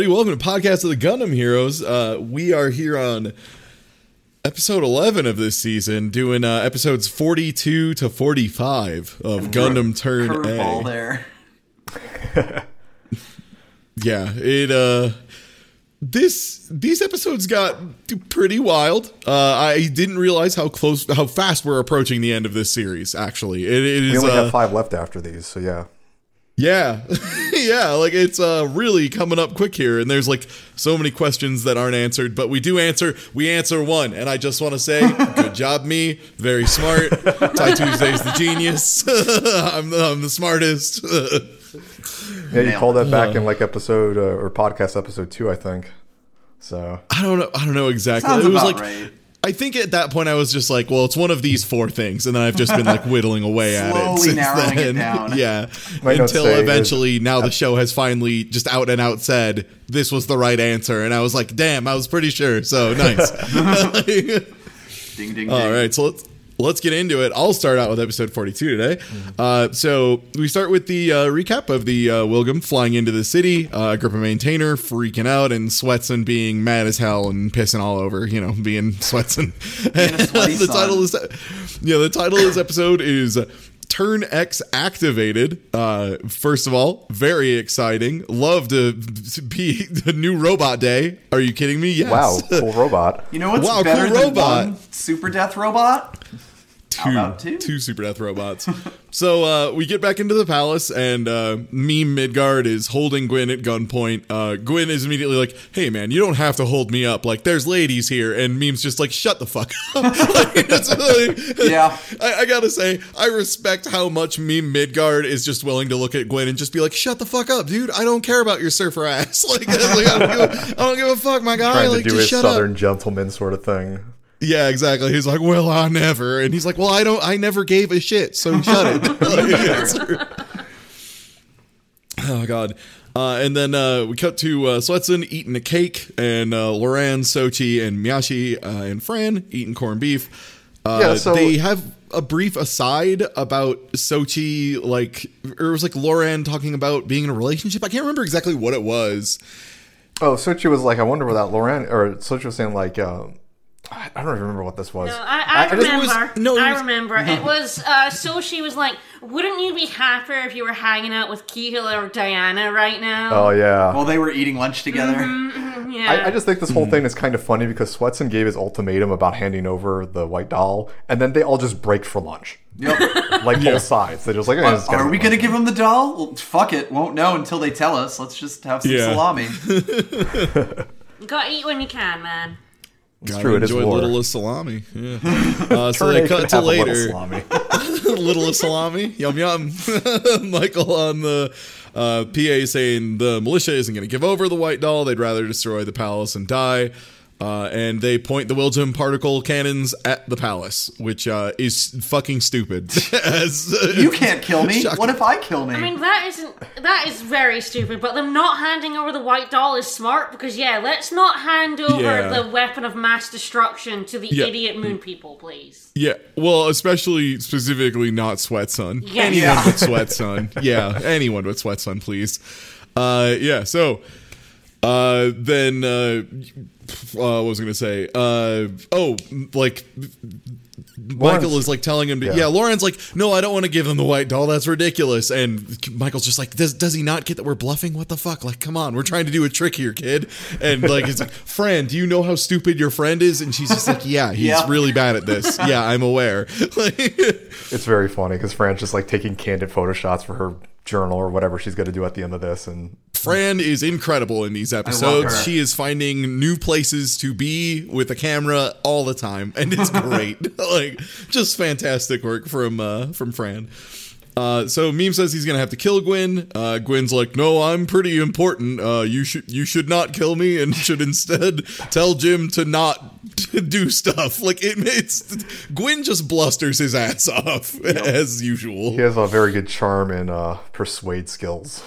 Hey, everybody, welcome to Podcast of the Gundam Heroes. Uh, we are here on episode 11 of this season, doing uh, episodes 42 to 45 of Gundam Turn Curveball A. there. Yeah, it, uh, this, these episodes got pretty wild. Uh, I didn't realize how close, how fast we're approaching the end of this series, actually. It, it We is, only uh, have five left after these, so yeah. Yeah. yeah, like it's uh really coming up quick here and there's like so many questions that aren't answered, but we do answer we answer one and I just want to say good job me, very smart. Ty Tuesday's the genius. I'm the, I'm the smartest. Yeah, you called that back in like episode uh, or podcast episode two, I think. So I don't know I don't know exactly. Sounds it was about like right. I think at that point I was just like, well, it's one of these four things, and then I've just been like whittling away at it Slowly since narrowing it then. down. Yeah, My until say is- eventually, now the uh, show has finally just out and out said this was the right answer, and I was like, damn, I was pretty sure. So nice. Ding, ding, ding. All right, so let's let's get into it. I'll start out with episode 42 today. Uh, so we start with the uh, recap of the uh, Wilgem flying into the city, uh, Agrippa maintainer freaking out, and Swetson being mad as hell and pissing all over, you know, being Swetson. sweaty the son. title is yeah, the title of this episode is. Turn X activated. Uh, first of all, very exciting. Love to be the new robot day. Are you kidding me? Yes. wow, cool robot. You know what's Wow, better cool than robot. one Super Death Robot? Two, about two? two super death robots. so uh, we get back into the palace, and uh, Meme Midgard is holding Gwyn at gunpoint. Uh, Gwyn is immediately like, "Hey, man, you don't have to hold me up. Like, there's ladies here." And Meme's just like, "Shut the fuck up." Like, it's like- Yeah. I, I gotta say, I respect how much Meme Midgard is just willing to look at Gwyn and just be like, "Shut the fuck up, dude. I don't care about your surfer ass. Like, like, I, don't give a, I don't give a fuck, my guy. Trying like, to do just his shut up." southern gentleman sort of thing. Yeah, exactly. He's like, "Well, I never," and he's like, "Well, I don't. I never gave a shit, so shut it." Oh God. Uh, and then uh, we cut to uh, Swetson eating a cake, and uh, Loran, Sochi, and Miyashi uh, and Fran eating corned beef. Uh, Yeah, so- they have a brief aside about Sochi, like, or it was like Loran talking about being in a relationship. I can't remember exactly what it was. Oh, Sochi was like, I wonder that Loran or Sochi was saying like, uh, I I don't even remember what this was. No, I, I, I remember. was- no, it I was- remember. It was uh, so she was like, "Wouldn't you be happier if you were hanging out with Kihila or Diana right now?" Oh yeah. While they were eating lunch together. yeah. I, I just think this whole thing is kind of funny because Swetson gave his ultimatum about handing over the white doll, and then they all just break for lunch. Yep. Like both sides. They're just like, eh, it's Are we gonna give him the doll? Well, fuck it. Won't know until they tell us. Let's just have some Yeah. salami. you gotta eat when you can, man. It's Gotta true, it is enjoy war. little of salami. Yeah. Uh, so they cut to a little later. salami. little of salami, yum yum. Michael on the uh, PA saying the militia isn't going to give over the white doll; they'd rather destroy the palace and die. Uh, and they point the Wilgem particle cannons at the palace, which uh, is fucking stupid. As, You can't kill me. Shocking. What if I kill me? I mean, that isn't that is very stupid. But them not handing over the white doll is smart because yeah, let's not hand over Yeah. the weapon of mass destruction to the Yeah. idiot moon people, please. Yeah, well, especially specifically not Sweat Sun. Yeah. anyone Yeah. but Sweat Sun. Yeah, anyone but Sweat Sun, please. Uh, yeah. So, uh, then uh, uh, what was I gonna say? Uh, oh, like. Michael Loran's- is like telling him, to, yeah. yeah. Loran's like, no, I don't want to give him the white doll. That's ridiculous. And Michael's just like, does does he not get that we're bluffing? What the fuck? Like, come on, we're trying to do a trick here, kid. And like, he's like, friend, do you know how stupid your friend is? And she's just like, yeah, he's Yeah. really bad at this. Yeah, I'm aware. It's very funny because Fran's just like taking candid photo shots for her journal or whatever she's going to do at the end of this, and Fran is incredible in these episodes. She is finding new places to be with a camera all the time, and it's great. like, just fantastic work from uh, from Fran. Uh, so Meme says he's gonna have to kill Gwen. Uh, Gwen's like, "No, I'm pretty important. Uh, you should you should not kill me, and should instead tell Jim to not do stuff." Like it, it's Gwen just blusters his ass off as usual. he has a very good charm and uh, persuade skills.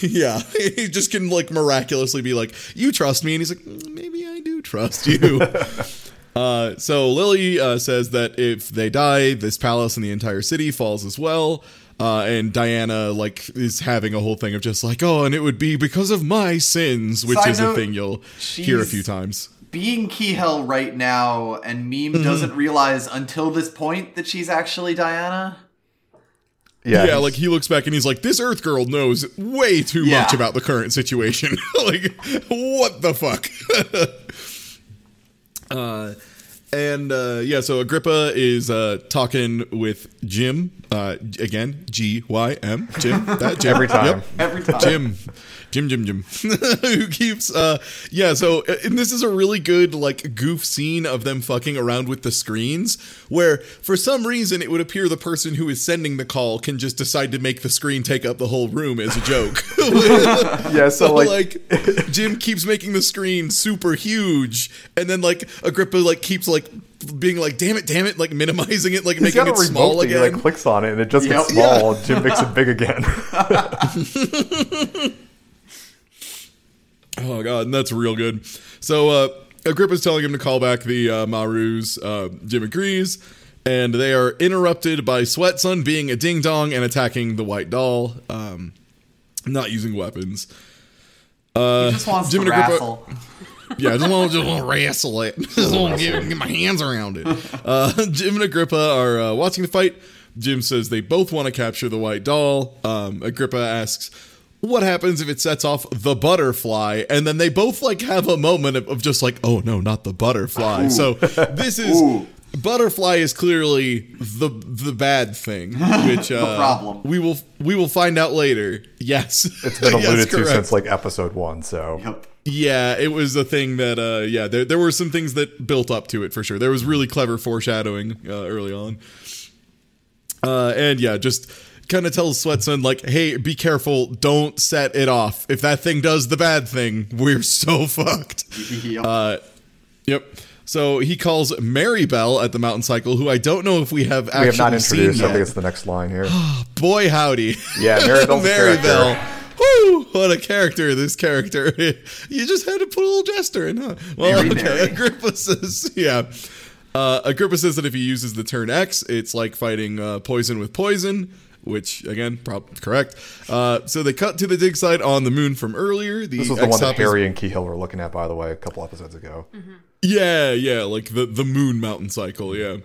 Yeah, he just can like miraculously be like, "You trust me," and he's like, "Mm, "Maybe I do trust you." Uh, so Lily uh, says that if they die, this palace and the entire city falls as well. Uh, and Diana like is having a whole thing of just like, oh, and it would be because of my sins, which Side is a thing you'll hear a few times. Being Keyhell right now, and Meme Mm-hmm. doesn't realize until this point that she's actually Diana. Yeah, Yeah, like he looks back and he's like, "This Earth girl knows way too Yeah. much about the current situation. like, what the fuck?" uh, and uh, yeah, so Agrippa is uh, talking with Jim uh, again. G Y M Jim. That Jim every time. Yep. Every time. Jim, Jim, Jim, Jim, who keeps, uh, yeah. So, uh, and this is a really good like goof scene of them fucking around with the screens, where for some reason it would appear the person who is sending the call can just decide to make the screen take up the whole room as a joke. Yeah, so, so like, like, Jim keeps making the screen super huge, and then like Agrippa like keeps like being like, damn it, damn it, like minimizing it, like he's making it small that he again. like clicks on it and it just gets small. and Jim makes it big again. Oh god, and that's real good. So uh Agrippa's telling him to call back the uh, Marus. Uh, Jim agrees, and they are interrupted by Sweatson being a ding dong and attacking the white doll, um, not using weapons. he just wants Jim to Agrippa- wrestle. Yeah, I just want to just want to wrestle it. Just want to get, get my hands around it. Uh, Jim and Agrippa are uh, watching the fight. Jim says they both want to capture the white doll. Um, Agrippa asks, "What happens if it sets off the butterfly?" And then they both like have a moment of, of just like, "Oh no, not the butterfly." So this is. Ooh. Butterfly is clearly the the bad thing, which uh, problem. we will we will find out later. Yes, It's been Yes, alluded to correct. since like episode one. So Yep. Yeah, it was a thing that uh yeah, there there were some things that built up to it for sure. There was really clever foreshadowing uh, early on. Uh and yeah, just kind of tells Sweatson like, "Hey, be careful, don't set it off. If that thing does the bad thing, we're so fucked." Yep. Uh yep. So he calls Mary Bell at the mountain cycle, who I don't know if we have actually we have not seen introduced. I think it's the next line here. Boy, howdy. Yeah, Mary Bell's Mary. Bell. Woo! What a character, this character. you just had to put a little jester in, huh? Well, Very okay. Mary. Agrippa says, yeah. Uh, Agrippa says that if he uses the turn X, it's like fighting uh, poison with poison, which, again, prob- correct. Uh, so they cut to the dig site on the moon from earlier. The This was the one that Harry and Keyhill were looking at, by the way, a couple episodes ago. Yeah, yeah, like the the moon mountain cycle, yeah.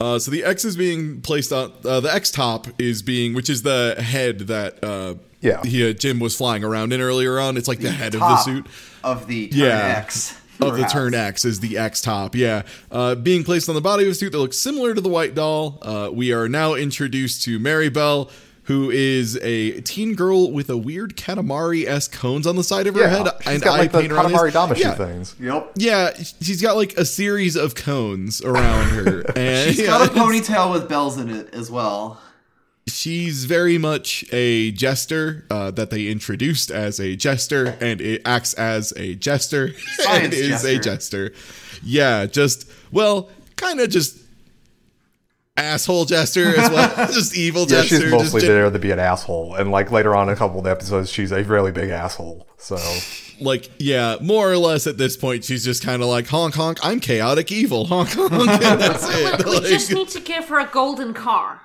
Uh, so the X is being placed on uh, the X top is being, which is the head that uh, Yeah. he, uh, Jim was flying around in earlier on. It's like the head of the suit of the Yeah. X. of the perhaps. turn X is the X top. Yeah, uh, being placed on the body of a suit that looks similar to the white doll. Uh, we are now introduced to Mary Bell. Who is a teen girl with a weird Katamari esque cones on the side of her Yeah, head she's and got eye like the paint around Katamari these- Damacy yeah. things. Yep. Yeah, she's got like a series of cones around her, and She's yeah, got a ponytail with bells in it as well. She's very much a jester uh, that they introduced as a jester, and it acts as a jester and Science is a jester. jester. Yeah, just well, kind of just asshole jester as well, just evil Yeah, jester. she's mostly just, gen- there to be an asshole, and like later on in a couple of episodes, she's a really big asshole. So like yeah, more or less at this point, she's just kind of like honk honk. I'm chaotic evil, honk honk. And that's it. We Like- just need to give her a golden car.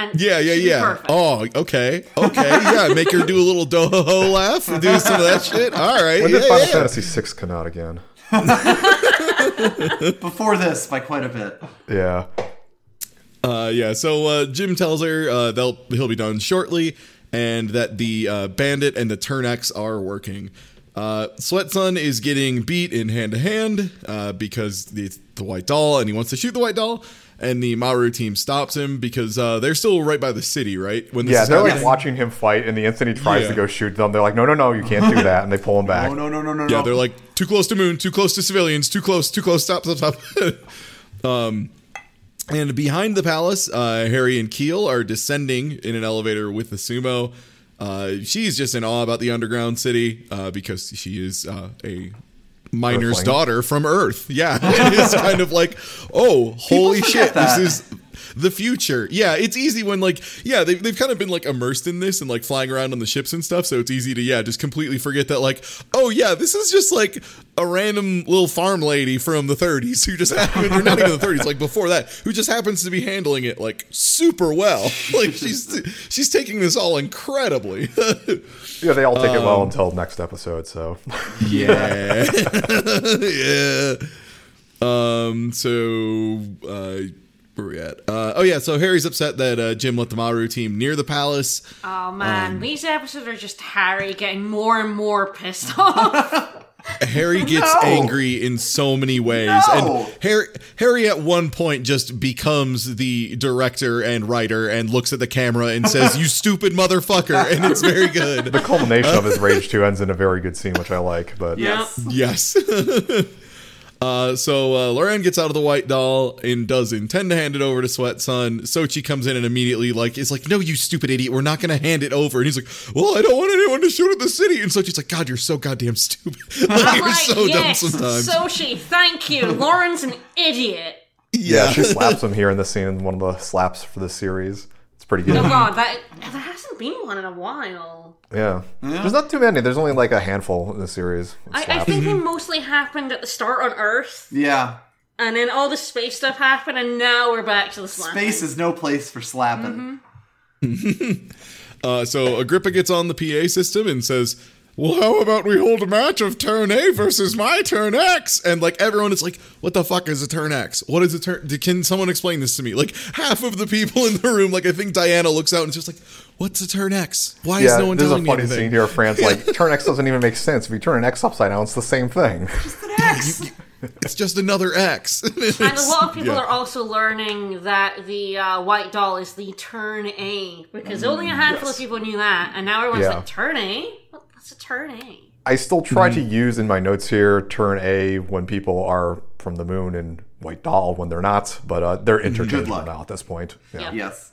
And Yeah, yeah, yeah. perfect. Oh, okay, okay, yeah. Make her do a little do ho ho laugh, do some of that shit. All right, when yeah, did Final yeah. Fantasy VI come out again? Before this, by quite a bit. Yeah, Uh, yeah. So uh, Jim tells her uh, they'll he'll be done shortly, and that the uh, bandit and the turn X are working. Uh, Sweatson is getting beat in hand to hand uh, because the the white doll, and he wants to shoot the white doll. And the Maru team stops him because uh, they're still right by the city, right? When this yeah. They're like watching him fight, and the instant he tries Yeah. to go shoot them, they're like, "No, no, no, you can't do that," and they pull him back. No no no no no. Yeah, no. they're like too close to moon, too close to civilians, too close, too close. Stop, stop, stop. um, and behind the palace, uh, Harry and Keel are descending in an elevator with the sumo. Uh, she's just in awe about the underground city uh, because she is uh, a miner's Earthling. daughter from Earth. Yeah, it is kind of like, oh, holy shit, that. this is the future. Yeah, it's easy when like yeah they've they've kind of been like immersed in this and like flying around on the ships and stuff. So it's easy to yeah just completely forget that like oh yeah this is just like a random little farm lady from the 30s who just happened or not even the 30s like before that who just happens to be handling it like super well. Like she's she's taking this all incredibly. Yeah, they all take it well until next episode. So Yeah. yeah. Um, so uh where we at? Uh, oh yeah, so Harry's upset that uh, Jim let the Maru team near the palace. Oh man, these episodes are just Harry getting more and more pissed off. Harry gets No. angry in so many ways, No. and Harry Harry at one point just becomes the director and writer and looks at the camera and says, "You stupid motherfucker," and it's very good. the culmination of his rage too ends in a very good scene, which I like. But Yes. Yes. Uh, so uh, Loran gets out of the white doll and does intend to hand it over to Sweat Sun. Sochi comes in and immediately like is like, "No, you stupid idiot, we're not going to hand it over." And he's like, "Well, I don't want anyone to shoot at the city." And Sochi's like, "God, you're so goddamn stupid. like, I'm you're like, so yes, dumb sometimes." Sochi, thank you. Loran's an idiot. yeah, she slaps him here in the scene, in one of the slaps for the series. It's pretty good. Oh god, that there hasn't been one in a while. Yeah. There's not too many. There's only like a handful in the series. I, I think they mostly happened at the start on Earth, Yeah. and then all the space stuff happened, and now we're back to the slapping. Space is no place for slapping. Uh, so Agrippa gets on the PA system and says, "Well, how about we hold a match of turn A versus my turn X?" And like everyone is like, "What the fuck is a turn X? What is a turn? Can someone explain this to me?" Like half of the people in the room, like I think Diana looks out and is just like, "What's a turn X? Why is no one there's a telling me funny anything?" scene here. Fran's like, turn X doesn't even make sense. If you turn an X upside down, it's the same thing. It's just another X. And a lot of people are also learning that the uh, white doll is the turn A because only a handful of people knew that, and now everyone's Yeah. like, "Turn A? What- What's a turn A. I still try Hmm. to use in my notes here turn A when people are from the moon and White Doll when they're not, but uh, they're interchangeable luck. now at this point. Yeah. Yep. Yes.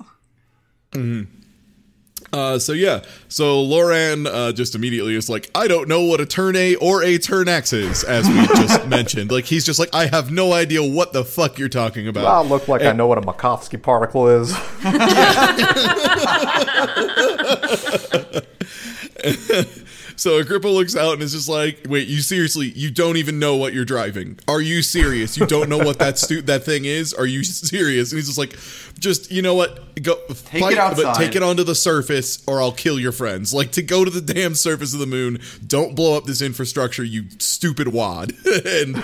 Uh, so yeah, so Loran uh, just immediately is like, I don't know what a turn A or a turn X is, as we just mentioned. Like he's just like, I have no idea what the fuck you're talking about. I look like I know what a Minovsky particle is. So Agrippa looks out and is just like, "Wait, you seriously? You don't even know what you're driving? Are you serious? You don't know what that stu- that thing is? Are you serious?" And he's just like, "Just you know what? Go Take fight, it but take it onto the surface, or I'll kill your friends. Like to go to the damn surface of the moon. Don't blow up this infrastructure, you stupid wad." and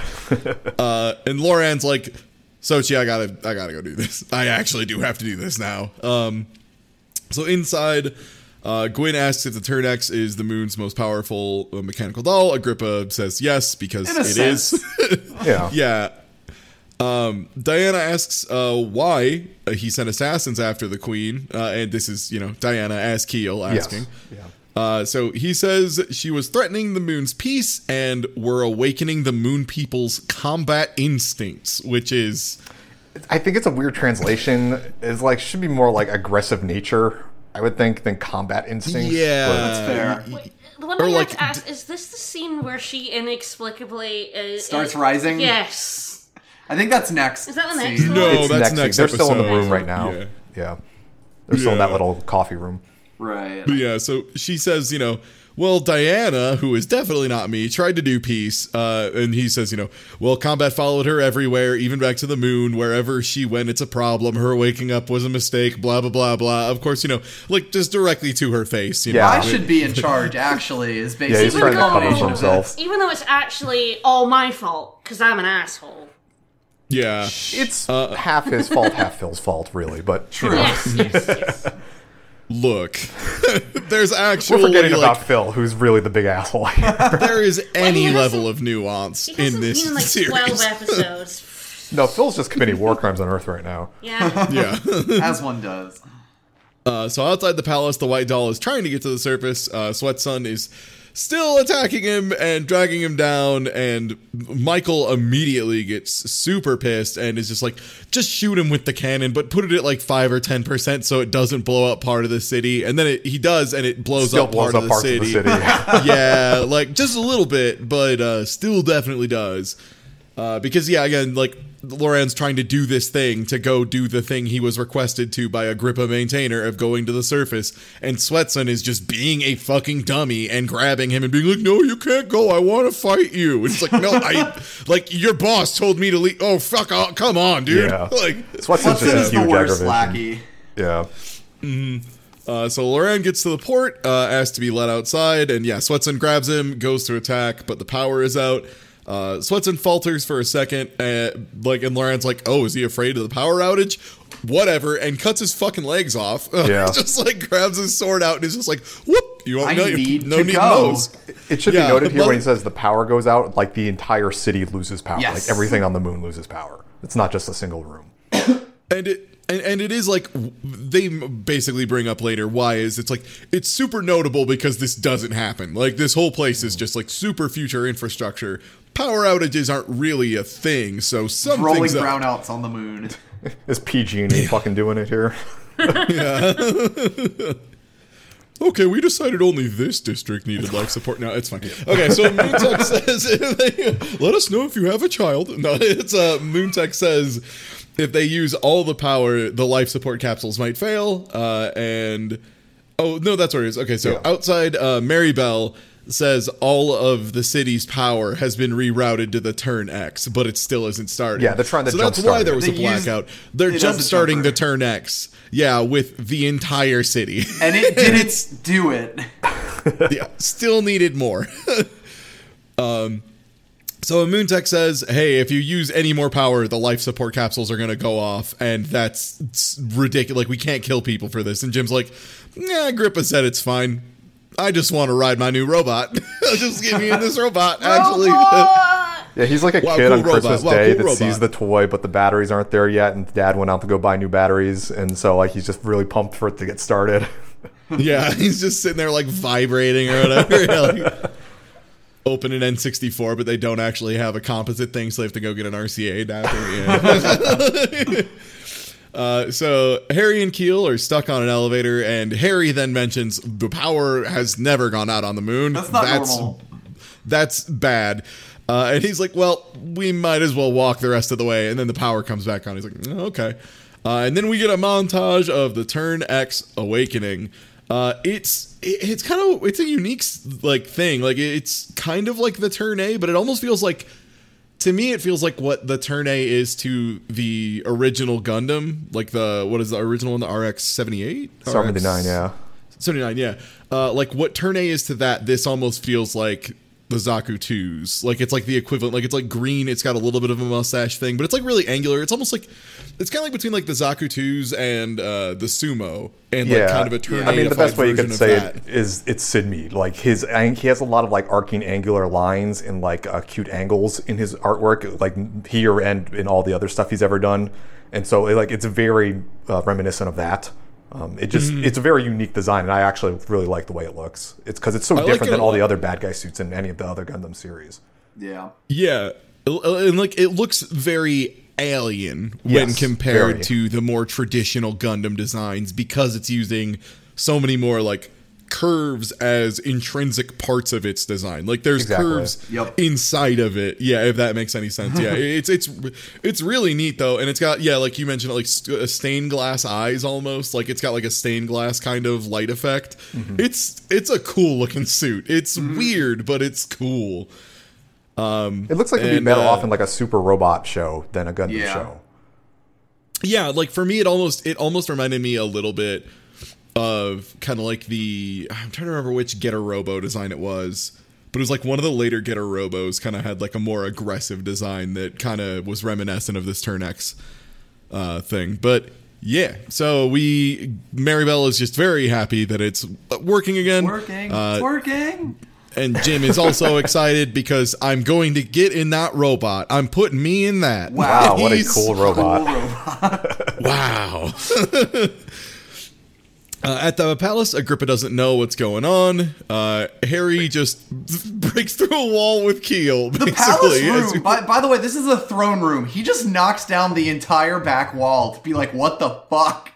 uh, and Loran's like, "Sochi, I gotta I gotta go do this. I actually do have to do this now." Um. So inside, uh, Gwyn asks if the Turn X is the moon's most powerful uh, mechanical doll. Agrippa says yes because In a it is. sense. Yeah. yeah. Um, Diana asks uh, why uh, he sent assassins after the queen, uh, and this is you know Diana as Keel Yes. asking. Yeah. Uh, so he says she was threatening the moon's peace and were awakening the moon people's combat instincts, which is I think it's a weird translation. It's like should be more like aggressive nature, I would think, than combat instincts. yeah, That's fair. y- The one Or I like like, to ask is this the scene where she inexplicably uh, Starts uh, rising? Yes. I think that's next. Is that the next scene. No, It's that's next. next They're still in the room right now. Yeah. Yeah. They're still in that little coffee room. Right. But yeah, so she says, you know, well, Diana, who is definitely not me, tried to do peace. Uh, and he says, you know, well, combat followed her everywhere, even back to the moon. Wherever she went, it's a problem. Her waking up was a mistake, blah, blah, blah, blah. Of course, you know, like just directly to her face. You Yeah. know, I should be in charge, actually, is Yeah, basically he's the trying to punish combination of himself. this. Even though it's actually all my fault because I'm an asshole. Yeah. It's half his fault, half Phil's fault, really. But True. Yes, yes, yes. Look, there's actually we're forgetting like, about Phil, who's really the big asshole. here. there is any he hasn't- level of nuance He in hasn't this been like series. 12 episodes. no, Phil's just committing war crimes on Earth right now. Yeah. yeah. As one does. Uh, so outside the palace, the white doll is trying to get to the surface. Uh, Sweat Sun is still attacking him and dragging him down, and Michael immediately gets super pissed and is just like, "Just shoot him with the cannon, but put it at like five or ten percent so it doesn't blow up part of the city." And then it, he does, and it blows Still up blows part up of the parts city. of the city. yeah, like just a little bit, but uh, still definitely does. Uh, because yeah, again, like Loran's trying to do this thing to go do the thing he was requested to by Agrippa maintainer of going to the surface, and Sweatson is just being a fucking dummy and grabbing him and being like, "No, you can't go. I want to fight you." And it's like, "No, I like your boss told me to leave." Oh fuck! Oh, come on, dude. Yeah. Like, Swetson's Hudson just is a the huge worst aggravation. lackey. Yeah. Uh, so Loran gets to the port, uh, asks to be let outside, and yeah, Swetson grabs him, goes to attack, but the power is out. Uh, Swetson falters for a second, uh, like, and Loran's like, "Oh, is he afraid of the power outage?" Whatever, and cuts his fucking legs off. Yeah. just like grabs his sword out and is just like, "Whoop! You won't I no, need no to need go." knows." It should Yeah, be noted here but- when he says the power goes out, like the entire city loses power. Yes. Like everything on the moon loses power. It's not just a single room. and it and, and it is like they basically bring up later why is it's like it's super notable because this doesn't happen like this whole place is just like super future infrastructure power outages aren't really a thing so some Rolling things that- brownouts on the moon. Is PG&E fucking doing it here? okay we decided only this district needed life support. Now it's fine. Okay so moontech says let us know if you have a child. No it's uh moontech says if they use all the power the life support capsules might fail uh and oh no that's where it is. Okay so Yeah. outside uh mary bell says all of the city's power has been rerouted to the turn X, but it still isn't started. Yeah, they're trying to So that's why there was a They used blackout. They're it as a jump starting the turn X. Yeah, with the entire city. And it didn't do it. yeah, still needed more. um, so Moontech says, "Hey, if you use any more power, the life support capsules are going to go off, and that's ridiculous. Like we can't kill people for this." And Jim's like, "Yeah, Agrippa said it's fine. I just want to ride my new robot. just give me in this robot. Actually, Yeah, he's like a Wow, kid cool on Christmas. Wow, Day cool that robot. sees the toy, but the batteries aren't there yet, and Dad went out to go buy new batteries, and so like he's just really pumped for it to get started. yeah, he's just sitting there like vibrating or whatever." Yeah, like, Open an N64, but they don't actually have a composite thing, so they have to go get an RCA adapter. Yeah. Uh, so Harry and Keel are stuck on an elevator, and Harry then mentions the power has never gone out on the moon. That's not normal. That's bad. Uh, and he's like, "Well, we might as well walk the rest of the way." And then the power comes back on. He's like, "Oh, "Okay." Uh, and then we get a montage of the Turn X awakening. Uh, it's it- it's kind of it's a unique like thing. Like it's kind of like the Turn A, but it almost feels like to me it feels like what the turn a is to the original gundam like the what is the original one the rx 78 Seventy nine, yeah. 79 yeah uh like what turn a is to that this almost feels like the zaku 2s like it's like the equivalent like it's like green it's got a little bit of a mustache thing but it's like really angular it's almost like it's kind of like between like the zaku 2s and uh the sumo and like kind of a turn I mean, the best way you could say that. it is it's Syd Mead. Like his, he has a lot of like arcing angular lines and like uh, cute angles in his artwork, like here and in all the other stuff he's ever done. And so, like, it's very uh, reminiscent of that. Um, it just, Mm-hmm. it's a very unique design, and I actually really like the way it looks. It's because it's so like different it than a all the other bad guy suits in any of the other Gundam series. Yeah. Yeah, and like it looks very alien when Yes, compared very. to the more traditional Gundam designs because it's using so many more like curves as intrinsic parts of its design. Like there's Exactly. curves Yep. inside of it. Yeah, if that makes any sense. Yeah, it's it's it's really neat though, and it's got yeah, like you mentioned, like st- uh, stained glass eyes almost. Like it's got like a stained glass kind of light effect. Mm-hmm. It's it's a cool looking suit. It's weird, but it's cool. Um, it looks like it'd be better uh, off in like a super robot show than a Gundam Yeah. show. yeah like for me it almost it almost reminded me a little bit of kind of like the i'm trying to remember which getter robo design it was but it was like one of the later getter robos kind of had like a more aggressive design that kind of was reminiscent of this turn x uh, thing but yeah so we maribel is just very happy that it's working again Working. Uh, working. and jim is also excited because i'm going to get in that robot i'm putting me in that Wow, what a He's- cool robot! Wow. Uh, at the palace, Agrippa doesn't know what's going on. Uh, Harry just breaks through a wall with Keel. The palace basically, as- room. By, by the way, this is a throne room. He just knocks down the entire back wall to be like, "What the fuck?"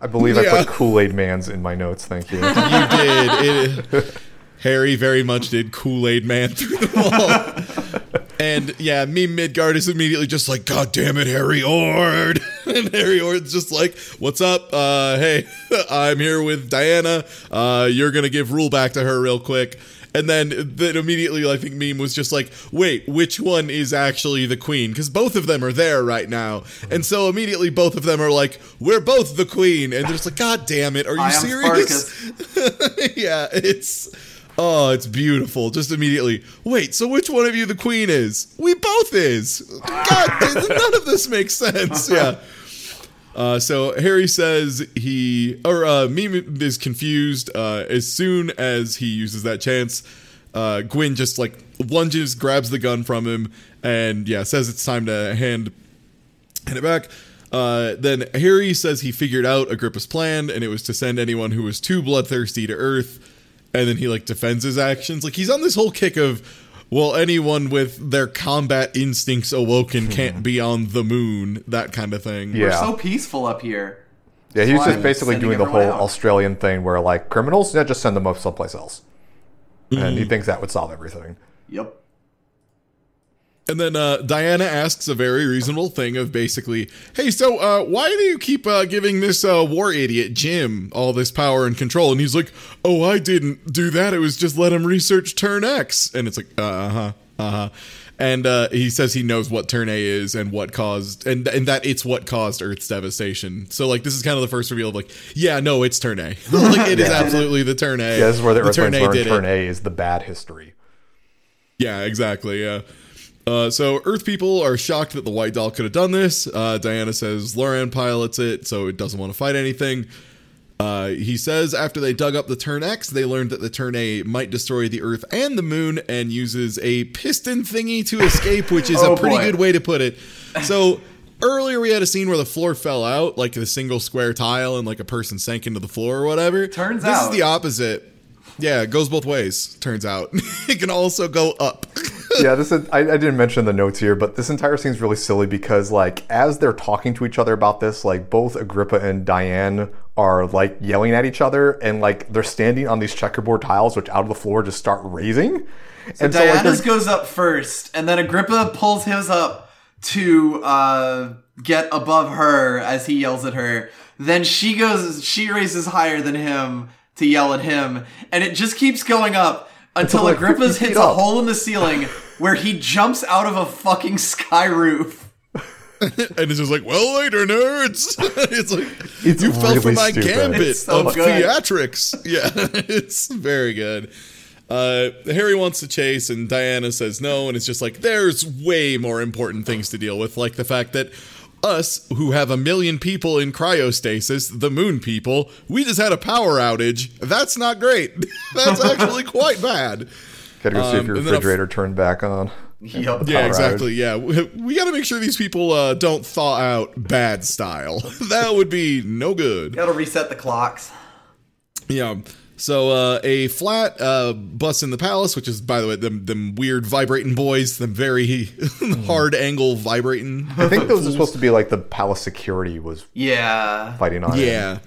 I believe Yeah. I put Kool Aid Man's in my notes. Thank you. you did. It, Harry very much did Kool Aid Man through the wall. And yeah, Meme Midgard is immediately just like, God damn it, Harry Ord. and Harry Ord's just like, What's up? Uh, hey, I'm here with Diana. Uh, you're gonna give rule back to her real quick. And then, then immediately, I think Meme was just like, "Wait, which one is actually the queen?" Because both of them are there right now, and so immediately both of them are like, "We're both the queen," and they're just like, "God damn it, are you serious?" Yeah, it's oh, it's beautiful. Just immediately. Wait, so which one of you the queen is? We both is. God, none of this makes sense. Yeah. Uh, so Harry says he or uh, Meme is confused. Uh, as soon as he uses that chance, uh, Gwyn just like lunges, grabs the gun from him, and yeah, says it's time to hand hand it back. Uh, then Harry says he figured out Agrippa's plan, and it was to send anyone who was too bloodthirsty to Earth. And then he like defends his actions. Like he's on this whole kick of, well, anyone with their combat instincts awoken can't be on the moon. That kind of thing. Yeah. We're so peaceful up here. Yeah, he's why just I'm basically doing the whole out. Australian thing where like criminals, yeah, just send them up someplace else. And Mm-hmm. he thinks that would solve everything. Yep. And then uh, Diana asks a very reasonable thing of basically, hey, so uh, why do you keep uh, giving this uh, war idiot Jim all this power and control? And he's like, oh, I didn't do that. It was just let him research Turn X. And it's like, uh huh, uh huh. And uh, he says he knows what Turn A is and what caused, and and that it's what caused Earth's devastation. So like, this is kind of the first reveal of like, yeah, no, it's Turn A. like it is absolutely the Turn A. Yeah, this is where the, Earthlings learn did turn A is the bad history. Yeah, exactly. Yeah. Uh, so Earth people are shocked that the White Doll could have done this. Uh, Diana says Loran pilots it, so it doesn't want to fight anything. Uh, he says after they dug up the Turn X, they learned that the Turn A might destroy the Earth and the Moon, and uses a piston thingy to escape, which is Oh, a pretty boy. good way to put it. So earlier we had a scene where the floor fell out, like the single square tile, and like a person sank into the floor or whatever. Turns this out- this is the opposite. Yeah, it goes both ways. Turns out it can also go up. Yeah, this is, I, I didn't mention the notes here, but this entire scene is really silly because, like, as they're talking to each other about this, like, both Agrippa and Diane are like yelling at each other, and like they're standing on these checkerboard tiles, which out of the floor just start raising. and so, like, Diana's they're- goes up first, and then Agrippa pulls his up to uh, get above her as he yells at her. Then she goes, she raises higher than him to yell at him, and it just keeps going up until like, Agrippa's 50 feet hits a hole in the ceiling where he jumps out of a fucking sky roof. and it's just like, well, later, nerds. it's like It's you fell for my stupid. gambit so of good. theatrics. Yeah, it's very good. Uh, Harry wants to chase, and Diana says no, and it's just like there's way more important things to deal with, like the fact that us, who have a million people in cryostasis, the Moon people, we just had a power outage. That's not great. That's actually quite bad. Gotta go see if um, your and then a- refrigerator turned back on. Yep. Yeah, Power exactly. Yeah, we, we got to make sure these people uh, don't thaw out bad style. that would be no good. Gotta reset the clocks. Yeah. So uh, a flat uh, bus in the palace, which is by the way them them weird vibrating boys, them very hard angle vibrating. I think those are supposed to be like the palace security was Yeah. fighting on. it. Yeah,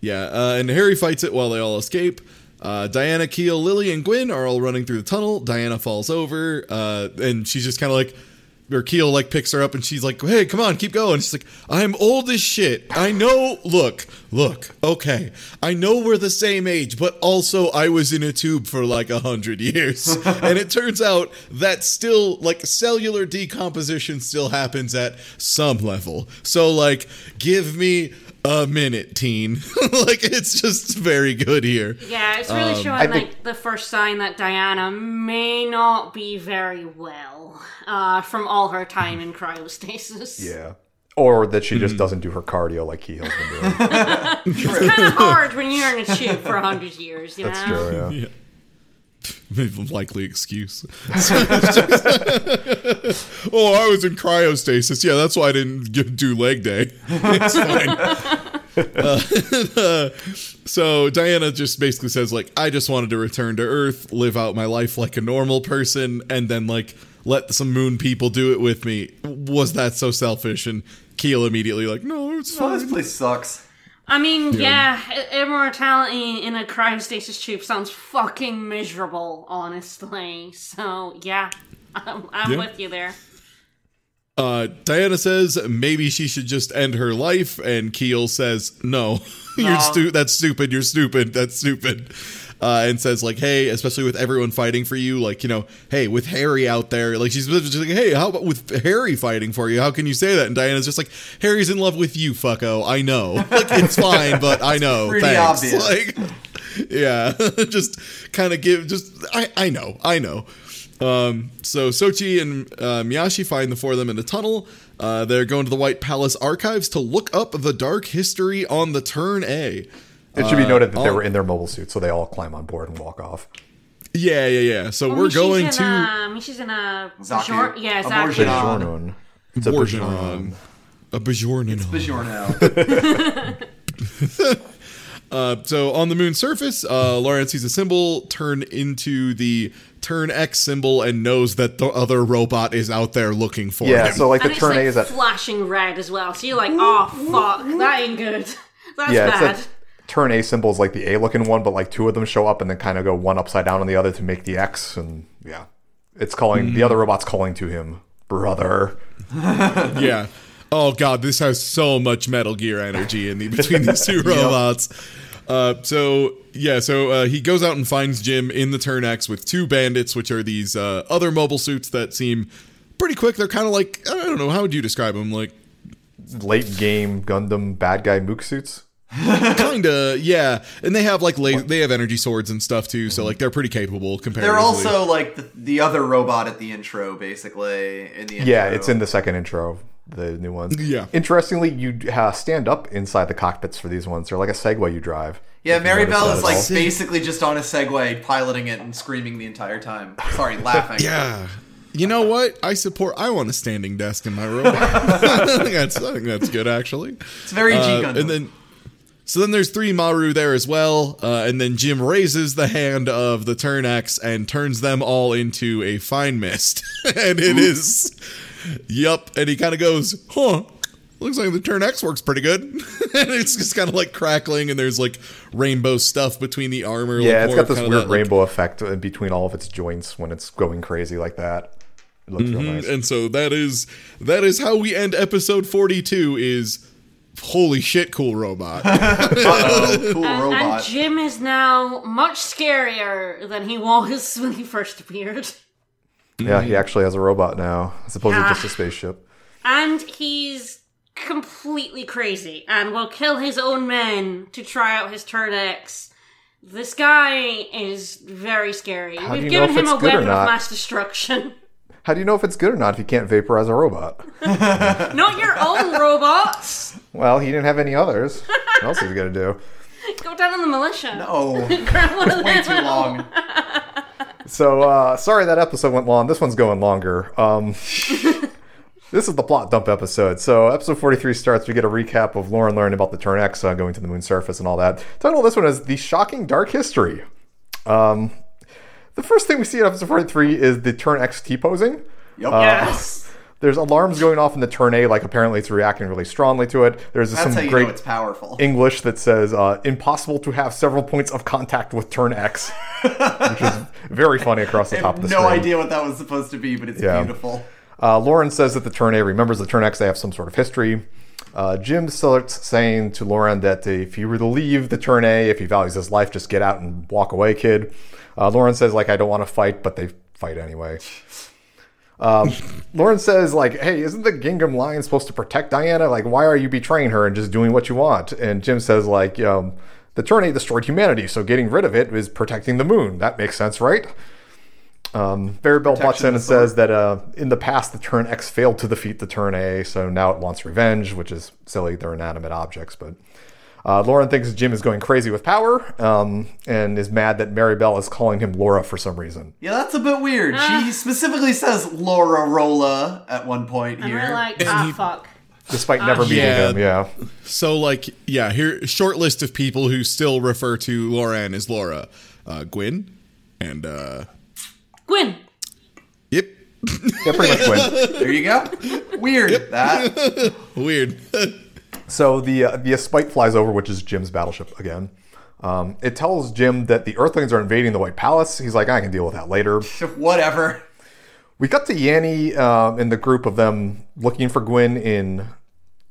yeah. Uh, and Harry fights it while they all escape. Uh, Diana, Keel, Lily, and Gwyn are all running through the tunnel. Diana falls over, uh, and she's just kind of like, or Keel like picks her up, and she's like, "Hey, come on, keep going." She's like, "I'm old as shit. I know. Look, look. Okay, I know we're the same age, but also I was in a tube for like a hundred years, and it turns out that still like cellular decomposition still happens at some level. So like, give me." A minute, teen. like it's just very good here. Yeah, it's really showing I like think- the first sign that Diana may not be very well uh, from all her time in cryostasis. Yeah. Or that she just doesn't do her cardio like Keel's been doing. It's kind of hard when you're in a tube for a hundred years. You That's know? true, yeah. Likely excuse. oh, I was in cryostasis. Yeah, that's why I didn't g- do leg day. It's fine. Uh, so Diana just basically says like, I just wanted to return to Earth, live out my life like a normal person, and then like let some moon people do it with me. Was that so selfish? And Keel immediately like, no, it's Oh, fine. this place sucks. I mean, yeah, i- immortality in a cryostasis tube sounds fucking miserable, honestly. So, yeah. I'm, I'm Yeah. with you there. Uh, Diana says maybe she should just end her life, and Keel says no, you're No. stu- That's stupid. You're stupid. That's stupid. Uh, and says like, hey, especially with everyone fighting for you, like you know, hey, with Harry out there, like she's just like, hey, how about with Harry fighting for you? How can you say that? And Diana's just like, Harry's in love with you, fucko. I know, like it's fine, but I know. pretty Thanks. obvious. Like, yeah, just kind of give. Just I, I know, I know. Um, so Sochi and uh, Miyashi find the four of them in a tunnel. Uh, they're going to the White Palace archives to look up the dark history on the Turn A. It should be noted that they were in their mobile suits, so they all climb on board and walk off. Yeah, yeah, yeah. So we're she's going in, to Um, she's in a Zaku. short. Yeah, A exactly. Borjana. Bajornon. It's a Borjana. Bajornon. a Bajornan. Bajorno. Uh, so on the moon's surface, uh, Loran sees a symbol turn into the Turn X symbol and knows that the other robot is out there looking for it. Yeah, him. so like And the it's turn like A is at flashing red as well. So you're like, oh fuck, that ain't good. That's yeah, bad. it's that turn A symbol is like the A looking one, but like two of them show up and then kind of go one upside down on the other to make the X, and yeah, it's calling the other robot's calling to him, brother. yeah. Oh god, this has so much Metal Gear energy in the between these two robots. Uh, so yeah, so uh, he goes out and finds Jim in the Turn X with two bandits, which are these uh, other mobile suits that seem pretty quick. They're kind of like I don't know how would you describe them? Like Late game Gundam bad guy mook suits. Kinda yeah, and they have like la- they have energy swords and stuff too. So like they're pretty capable comparatively. They're also like the, the other robot at the intro, basically. In the intro. Yeah, it's in the second intro, the new ones. Yeah. Interestingly, you uh, stand up inside the cockpits for these ones. They're like a Segway you drive. Yeah, Mary notice Bell that is at like all? basically just on a Segway, piloting it and screaming the entire time. Sorry, laughing. Yeah. You know what? I support. I want a standing desk in my robot. I think that's. I think that's good, actually. It's very G Uh, Gundam. and then, so then there's three Maru there as well. Uh, and then Jim raises the hand of the Turn X and turns them all into a fine mist. and it is, yup. And he kind of goes, huh. Looks like the Turn X works pretty good. and it's just kind of like crackling, and there's like rainbow stuff between the armor. Yeah, like, it's got this weird that, like, rainbow effect in between all of its joints when it's going crazy like that. It looks real nice. And so that is that is how we end episode 42 is holy shit cool robot. Uh-oh, cool and, and robot. Jim is now much scarier than he was when he first appeared. Yeah, he actually has a robot now, as opposed to Ah. just a spaceship. And he's completely crazy and will kill his own men to try out his turn X. This guy is very scary. How We've given him a weapon of mass destruction. How do you know if it's good or not if you can't vaporize a robot? Not your own robots. Well, he didn't have any others. what else is he gonna do? Go down in the militia. No, Grab one of way them. too long. So, uh, sorry that episode went long. This one's going longer. Um, this is the plot dump episode. So, episode 43 starts. We get a recap of Loran learning about the Turn X uh, going to the moon surface and all that. Title of this one is The Shocking Dark History. Um, the first thing we see in episode 43 is the Turn X T posing. Yep. Yes. There's alarms going off in the Turn A, like apparently it's reacting really strongly to it. There's That's some how you great know it's powerful. English that says uh, impossible to have several points of contact with Turn X, which is very funny across the I top of the no screen. idea what that was supposed to be, but it's Yeah. beautiful. Uh, Loran says that the Turn A remembers the Turn X. They have some sort of history. Uh, Jim starts saying to Loran that if he were to leave the Turn A, if he values his life, just get out and walk away, kid. Uh, Loran says, like, I don't want to fight, but they fight anyway. Um, Loran says, like, hey, isn't the Gingham Lion supposed to protect Diana? Like, why are you betraying her and just doing what you want? And Jim says, like, um, the Turn A destroyed humanity, so getting rid of it is protecting the moon. That makes sense, right? Um, Mary Bell butts in and says that uh, in the past the Turn X failed to defeat the Turn A, so now it wants revenge, which is silly. They're inanimate objects, but uh, Loran thinks Jim is going crazy with power um, and is mad that Mary Bell is calling him Laura for some reason. Yeah, that's a bit weird. She specifically says Laura Rolla at one point And here. we're like, ah, he- fuck. Despite never meeting yeah. him, yeah. so like yeah, here short list of people who still refer to Loran as Laura. Uh, Gwyn and uh Gwyn. yep. Yeah, pretty much win. there you go. Weird. That. Weird. So the uh, the Spite flies over, which is Jim's battleship again. Um, it tells Jim that the Earthlings are invading the White Palace. He's like, I can deal with that later. Whatever. We got to Yanni um, in the group of them looking for Gwyn in.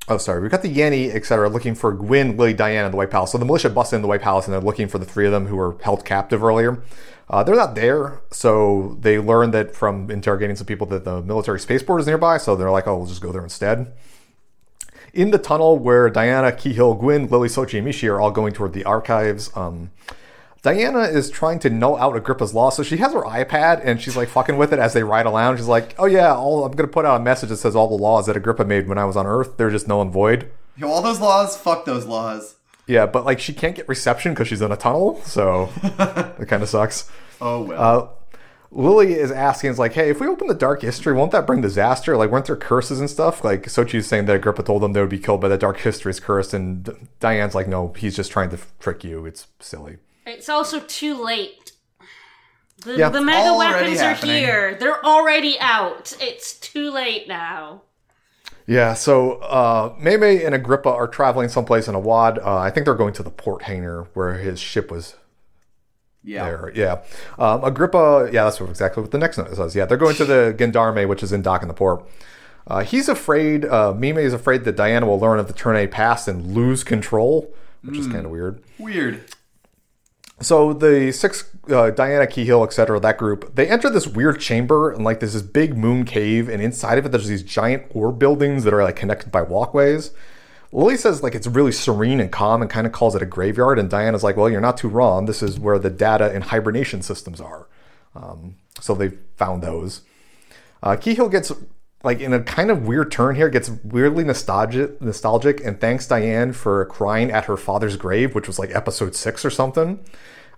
Oh, sorry. We got the Yanni, etc., looking for Gwyn, Lily, Diana in the White Palace. So the militia busted in the White Palace and they're looking for the three of them who were held captive earlier. Uh, they're not there, so they learned that from interrogating some people that the military spaceport is nearby. So they're like, "Oh, we'll just go there instead." In the tunnel where Diana, Keyhill, Gwyn, Lily, Sochi, and Mishi are all going toward the archives, um, Diana is trying to know out Agrippa's law, so she has her iPad and she's like fucking with it as they ride along. She's like, "Oh yeah, all, I'm gonna put out a message that says all the laws that Agrippa made when I was on Earth, they're just null and void." Yo, all those laws, fuck those laws. Yeah, but like she can't get reception because she's in a tunnel, so it kind of sucks. Oh well. Uh, Lily is asking, is like, hey, if we open the dark history, won't that bring disaster? Like, weren't there curses and stuff? Like, Sochi's saying that Agrippa told them they would be killed by the dark history's curse, and Diane's like, no, he's just trying to trick you. It's silly. It's also too late. The, Yeah. the mega weapons are happening. here. They're already out. It's too late now. Yeah, so uh, Maymay and Agrippa are traveling someplace in a wad. Uh, I think they're going to the port hangar where his ship was yeah. there. Yeah. Um, Agrippa, yeah, that's exactly what the next note says. Yeah, they're going to the Gendarme, which is in dock in the port. Uh, he's afraid, uh, Mime is afraid that Diana will learn of the Turn A past and lose control, which is kind of weird. Weird. So the six, uh, Diana, Keyhill, etc., that group, they enter this weird chamber and like there's this big moon cave, and inside of it there's these giant orb buildings that are like connected by walkways. Lily says like it's really serene and calm and kind of calls it a graveyard, and Diana's like, well, you're not too wrong. This is where the data and hibernation systems are. Um, so they found those. Uh, gets like in a kind of weird turn here, gets weirdly nostalgic, nostalgic, and thanks Diane for crying at her father's grave, which was like episode six or something.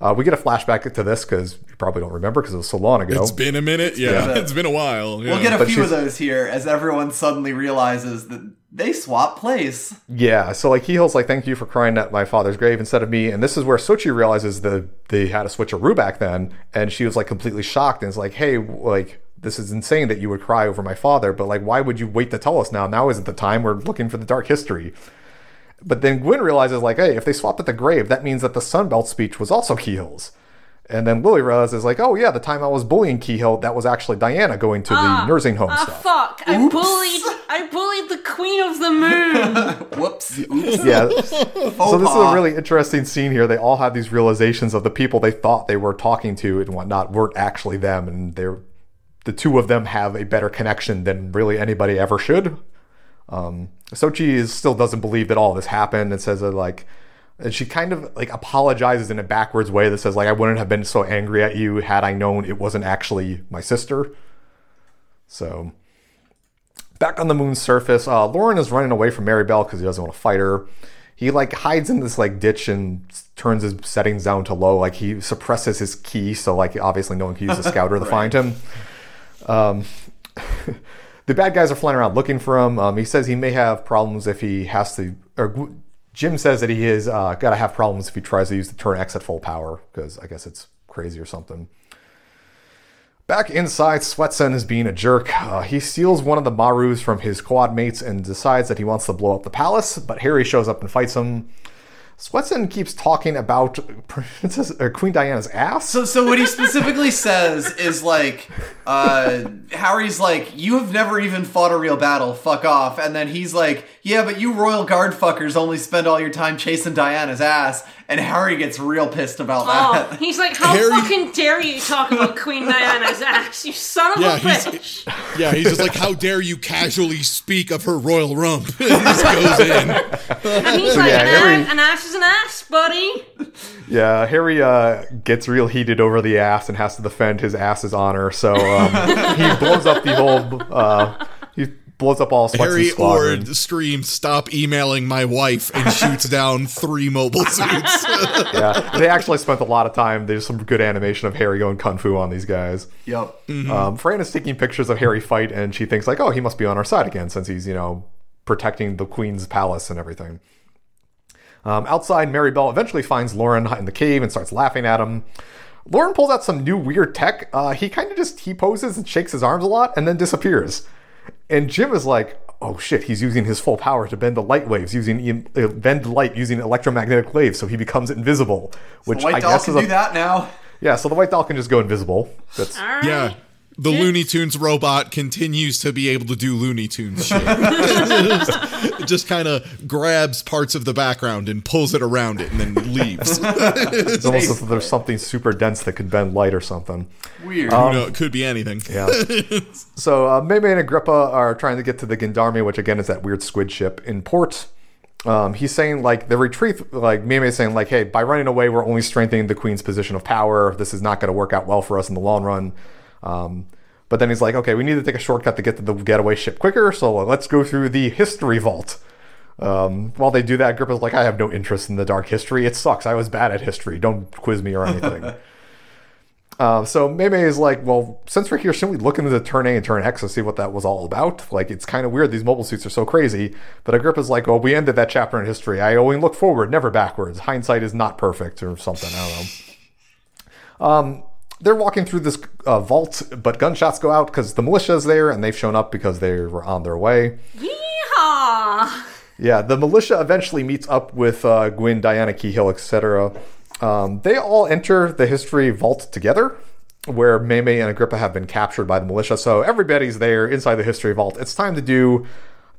Uh, we get a flashback to this because you probably don't remember because it was so long ago. It's been a minute. Yeah, been a- it's been a while. Yeah. We'll get a But few of those here as everyone suddenly realizes that they swap place. Yeah, so like Keyhill's like, thank you for crying at my father's grave instead of me. And this is where Sochi realizes that they had to switch a switcheroo back then. And she was like completely shocked and is like, hey, like, this is insane that you would cry over my father, but like, why would you wait to tell us now? Now isn't the time. We're looking for the dark history. But then Gwyn realizes, like, hey, if they swapped at the grave, that means that the Sunbelt speech was also Keyhill's. And then Lily realizes, like, oh yeah, the time I was bullying Keyhill, that was actually Diana going to the nursing home Ah, stuff. fuck! I bullied. I bullied the queen of the moon. Whoops. Oops. Yeah, So this is a really interesting scene here. They all have these realizations of the people they thought they were talking to and whatnot weren't actually them, and they're the two of them have a better connection than really anybody ever should. Um, Sochi is, still doesn't believe that all this happened and says that like, and she kind of like apologizes in a backwards way that says like I wouldn't have been so angry at you had I known it wasn't actually my sister. So back on the moon's surface, uh, Loran is running away from Mary Bell because he doesn't want to fight her. He like hides in this like ditch and turns his settings down to low. Like he suppresses his key, so like obviously no one can use the scouter to find him. Um, the bad guys are flying around looking for him. Um, he says he may have problems if he has to. Or Jim says that he is uh, got to have problems if he tries to use the turn X at full power because I guess it's crazy or something. Back inside, Sweatson is being a jerk. Uh, he steals one of the Marus from his quad mates and decides that he wants to blow up the palace, but Harry shows up and fights him. Sweatson keeps talking about Princess or Queen Diana's ass. So, so what he specifically says is like, uh, Harry's like, you have never even fought a real battle, fuck off. And then he's like, yeah, but you royal guard fuckers only spend all your time chasing Diana's ass. And Harry gets real pissed about Oh, that. he's like, how Harry- fucking dare you talk about Queen Diana's ass, you son of Yeah, a bitch! Yeah, he's just like, how dare you casually speak of her royal rump? and just goes in. And he's like, yeah, an, Harry- ass, an ass is an ass, buddy. Yeah, Harry uh, gets real heated over the ass and has to defend his ass's honor. So um, he blows up the whole. Uh, he blows up all Swetson's Harry squadron. Ord screams, "Stop emailing my wife!" and shoots down three mobile suits. yeah, they actually spent a lot of time. There's some good animation of Harry going kung fu on these guys. Yep. Um, Fran is taking pictures of Harry fight, and she thinks like, oh, he must be on our side again since he's you know protecting the queen's palace and everything. Um, outside, Mary Bell eventually finds Loran in the cave and starts laughing at him. Loran pulls out some new weird tech. Uh, he kind of just he poses and shakes his arms a lot and then disappears. And Jim is like, "Oh shit, he's using his full power to bend the light waves, using uh, bend light using electromagnetic waves, so he becomes invisible." Which The White I Doll guess can is do that now. yeah. So the white doll can just go invisible. That's All right. yeah, the Looney Tunes robot continues to be able to do Looney Tunes shit. it just kind of grabs parts of the background and pulls it around it and then leaves. It's almost as if there's something super dense that could bend light or something. Weird. you know, it could be anything. Yeah. so uh, Meme and Agrippa are trying to get to the Gendarme, which again is that weird squid ship in port. Um, he's saying like the retreat, like Meme is saying like, hey, by running away, we're only strengthening the queen's position of power. This is not going to work out well for us in the long run. Um, but then he's like, okay, we need to take a shortcut to get to the getaway ship quicker, so let's go through the history vault. Um, while they do that, Agrippa's like, I have no interest in the dark history. It sucks. I was bad at history. Don't quiz me or anything. Uh, so Meme is like, well, since we're here, shouldn't we look into the turn A and turn X and see what that was all about? Like, it's kind of weird. These mobile suits are so crazy. But Agrippa's like, well, we ended that chapter in history. I only look forward, never backwards. Hindsight is not perfect or something. I don't know. Um, they're walking through this uh, vault, but gunshots go out because the militia's there and they've shown up because they were on their way. Yeehaw! Yeah, the militia eventually meets up with uh, Gwyn, Diana Keyhill, etc. Um, they all enter the history vault together, where Meme and Agrippa have been captured by the militia. So everybody's there inside the history vault. It's time to do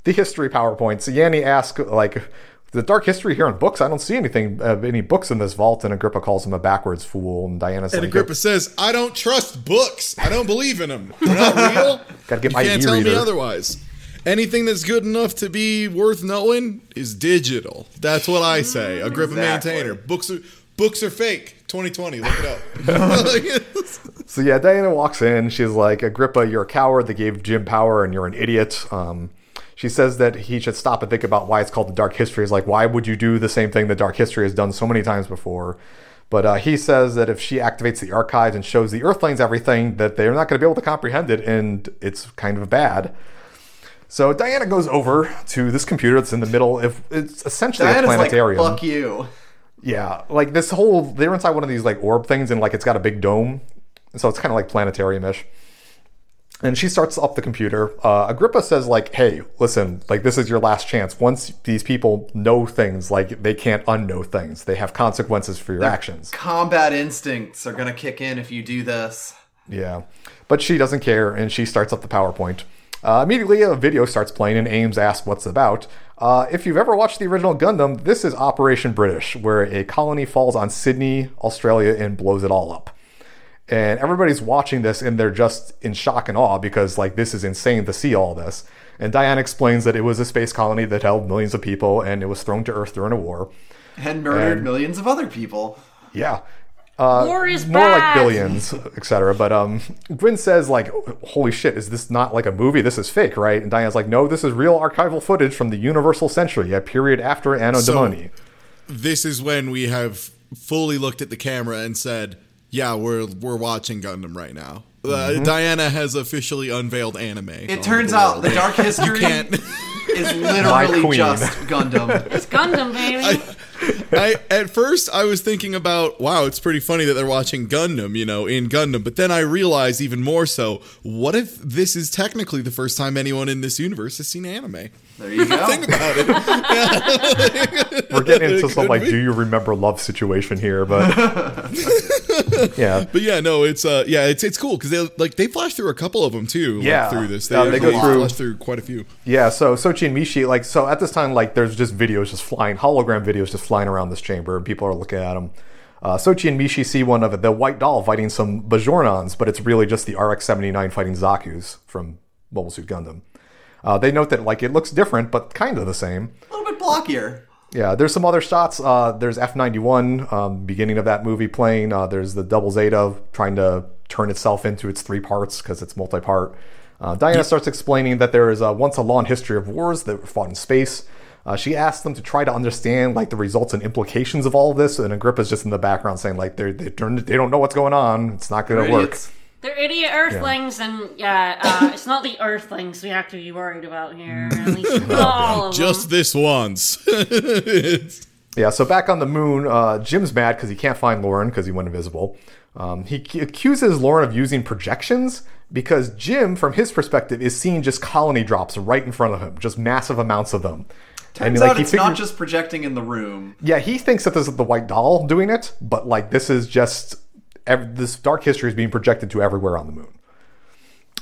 the history PowerPoints. Yanni asks, like, the dark history here in books. I don't see anything, uh, any books in this vault. And Agrippa calls him a backwards fool. And Diana And like, Agrippa says, I don't trust books. I don't believe in them. They're not real. Gotta get you my can't tell me otherwise. Anything that's good enough to be worth knowing is digital. That's what I say. Agrippa Exactly. maintainer. Books are books are fake. 2020. Look it up. So yeah, Diana walks in. She's like, Agrippa, you're a coward. They gave Jim power, and you're an idiot. Um, she says that he should stop and think about why it's called the Dark History. Is like, why would you do the same thing the Dark History has done so many times before? But uh, he says that if she activates the archives and shows the Earthlings everything, that they're not going to be able to comprehend it, and it's kind of bad. So Diana goes over to this computer that's in the middle. If it's essentially Diana's a like, planetarium. fuck you. Yeah, like this whole they're inside one of these like orb things and like it's got a big dome. So it's kind of like planetarium-ish. And she starts up the computer. Uh, Agrippa says like, "Hey, listen, like this is your last chance. Once these people know things, like they can't unknow things. They have consequences for your actions." Combat instincts are gonna kick in if you do this. Yeah. But she doesn't care and she starts up the PowerPoint. Uh, immediately, a video starts playing and Ames asks what's about. Uh, if you've ever watched the original Gundam, this is Operation British, where a colony falls on Sydney, Australia, and blows it all up. And everybody's watching this and they're just in shock and awe because, like, this is insane to see all this. And Diane explains that it was a space colony that held millions of people and it was thrown to Earth during a war. And murdered And- millions of other people. Yeah. Uh, War is more like billions, etc. But um, Gwyn says like, "Holy shit, is this not like a movie? This is fake, right?" And diane's like, "No, this is real archival footage from the Universal Century, a period after Anno So- Domini." this is when we have fully looked at the camera and said, "Yeah, we're we're watching Gundam right now." Uh, Diana has officially unveiled anime. It turns out the Dark History can't. is literally just Gundam. It's Gundam, baby. I at first I was thinking about wow, it's pretty funny that they're watching Gundam, you know, in Gundam. But then I realized even more so, what if this is technically the first time anyone in this universe has seen anime? There you go. Think about it. We're getting into It some like, be. "Do you remember love?" situation here, but yeah, But yeah, no, it's uh, yeah, it's it's cool because they like they flash through a couple of them too. like, Yeah. through this, Uh, they go through- flash through quite a few. Yeah, so Sochi and Mishi, like, so at this time, like, there's just videos just flying, hologram videos just flying around this chamber, and people are looking at them. Uh, Sochi and Mishi see one of it, the white doll fighting some Borjarnons, but it's really just the RX 79 fighting Zaku's from Mobile Suit Gundam. Uh, they note that, like, it looks different, but kind of the same. A little bit blockier. Yeah, there's some other shots. Uh, there's F91, um, beginning of that movie playing. Uh, there's the Double Zeta trying to turn itself into its three parts because it's multi part. Uh, Diana starts explaining that there is a once a long history of wars that were fought in space. Uh, she asks them to try to understand like the results and implications of all of this, and Agrippa's just in the background saying like they're, they don't they don't know what's going on. It's not going to work. Idiots. They're idiot Earthlings, and yeah, uh, it's not the Earthlings we have to be worried about here. At least all of Just them. this once. Yeah, so back on the moon, uh, Jim's mad because he can't find Loran because he went invisible. Um, he c- accuses Loran of using projections because Jim, from his perspective, is seeing just colony drops right in front of him, just massive amounts of them. Turns like, out he it's not just projecting in the room. Yeah, he thinks that this is the white doll doing it, but like this is just ev- this dark history is being projected to everywhere on the moon.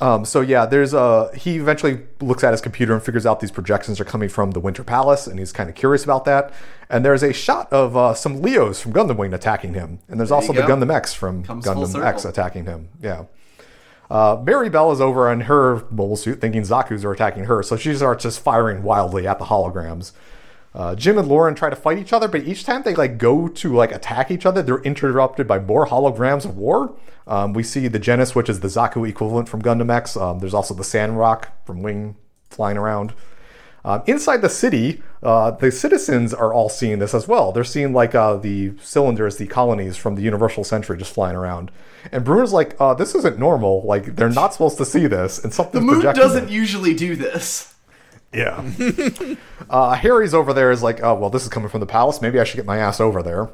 Um, so yeah, there's a he eventually looks at his computer and figures out these projections are coming from the Winter Palace, and he's kind of curious about that. And there's a shot of uh, some Leos from Gundam Wing attacking him, and there's also the. Gundam X from Comes Gundam X attacking him. Yeah. Uh, Mary Bell is over in her mobile suit, thinking Zaku's are attacking her, so she starts just firing wildly at the holograms. Uh, Jim and Loran try to fight each other, but each time they like go to like attack each other, they're interrupted by more holograms of war. Um, we see the Genis, which is the Zaku equivalent from Gundam X. Um, there's also the Sandrock from Wing flying around. Um, inside the city, uh, the citizens are all seeing this as well. They're seeing like uh, the cylinders, the colonies from the Universal Century just flying around. And Bruno's like, uh, "This isn't normal. Like they're not supposed to see this." And something The moon doesn't usually do this. Yeah. uh, Harry's over there is like, oh, well, this is coming from the palace. Maybe I should get my ass over there.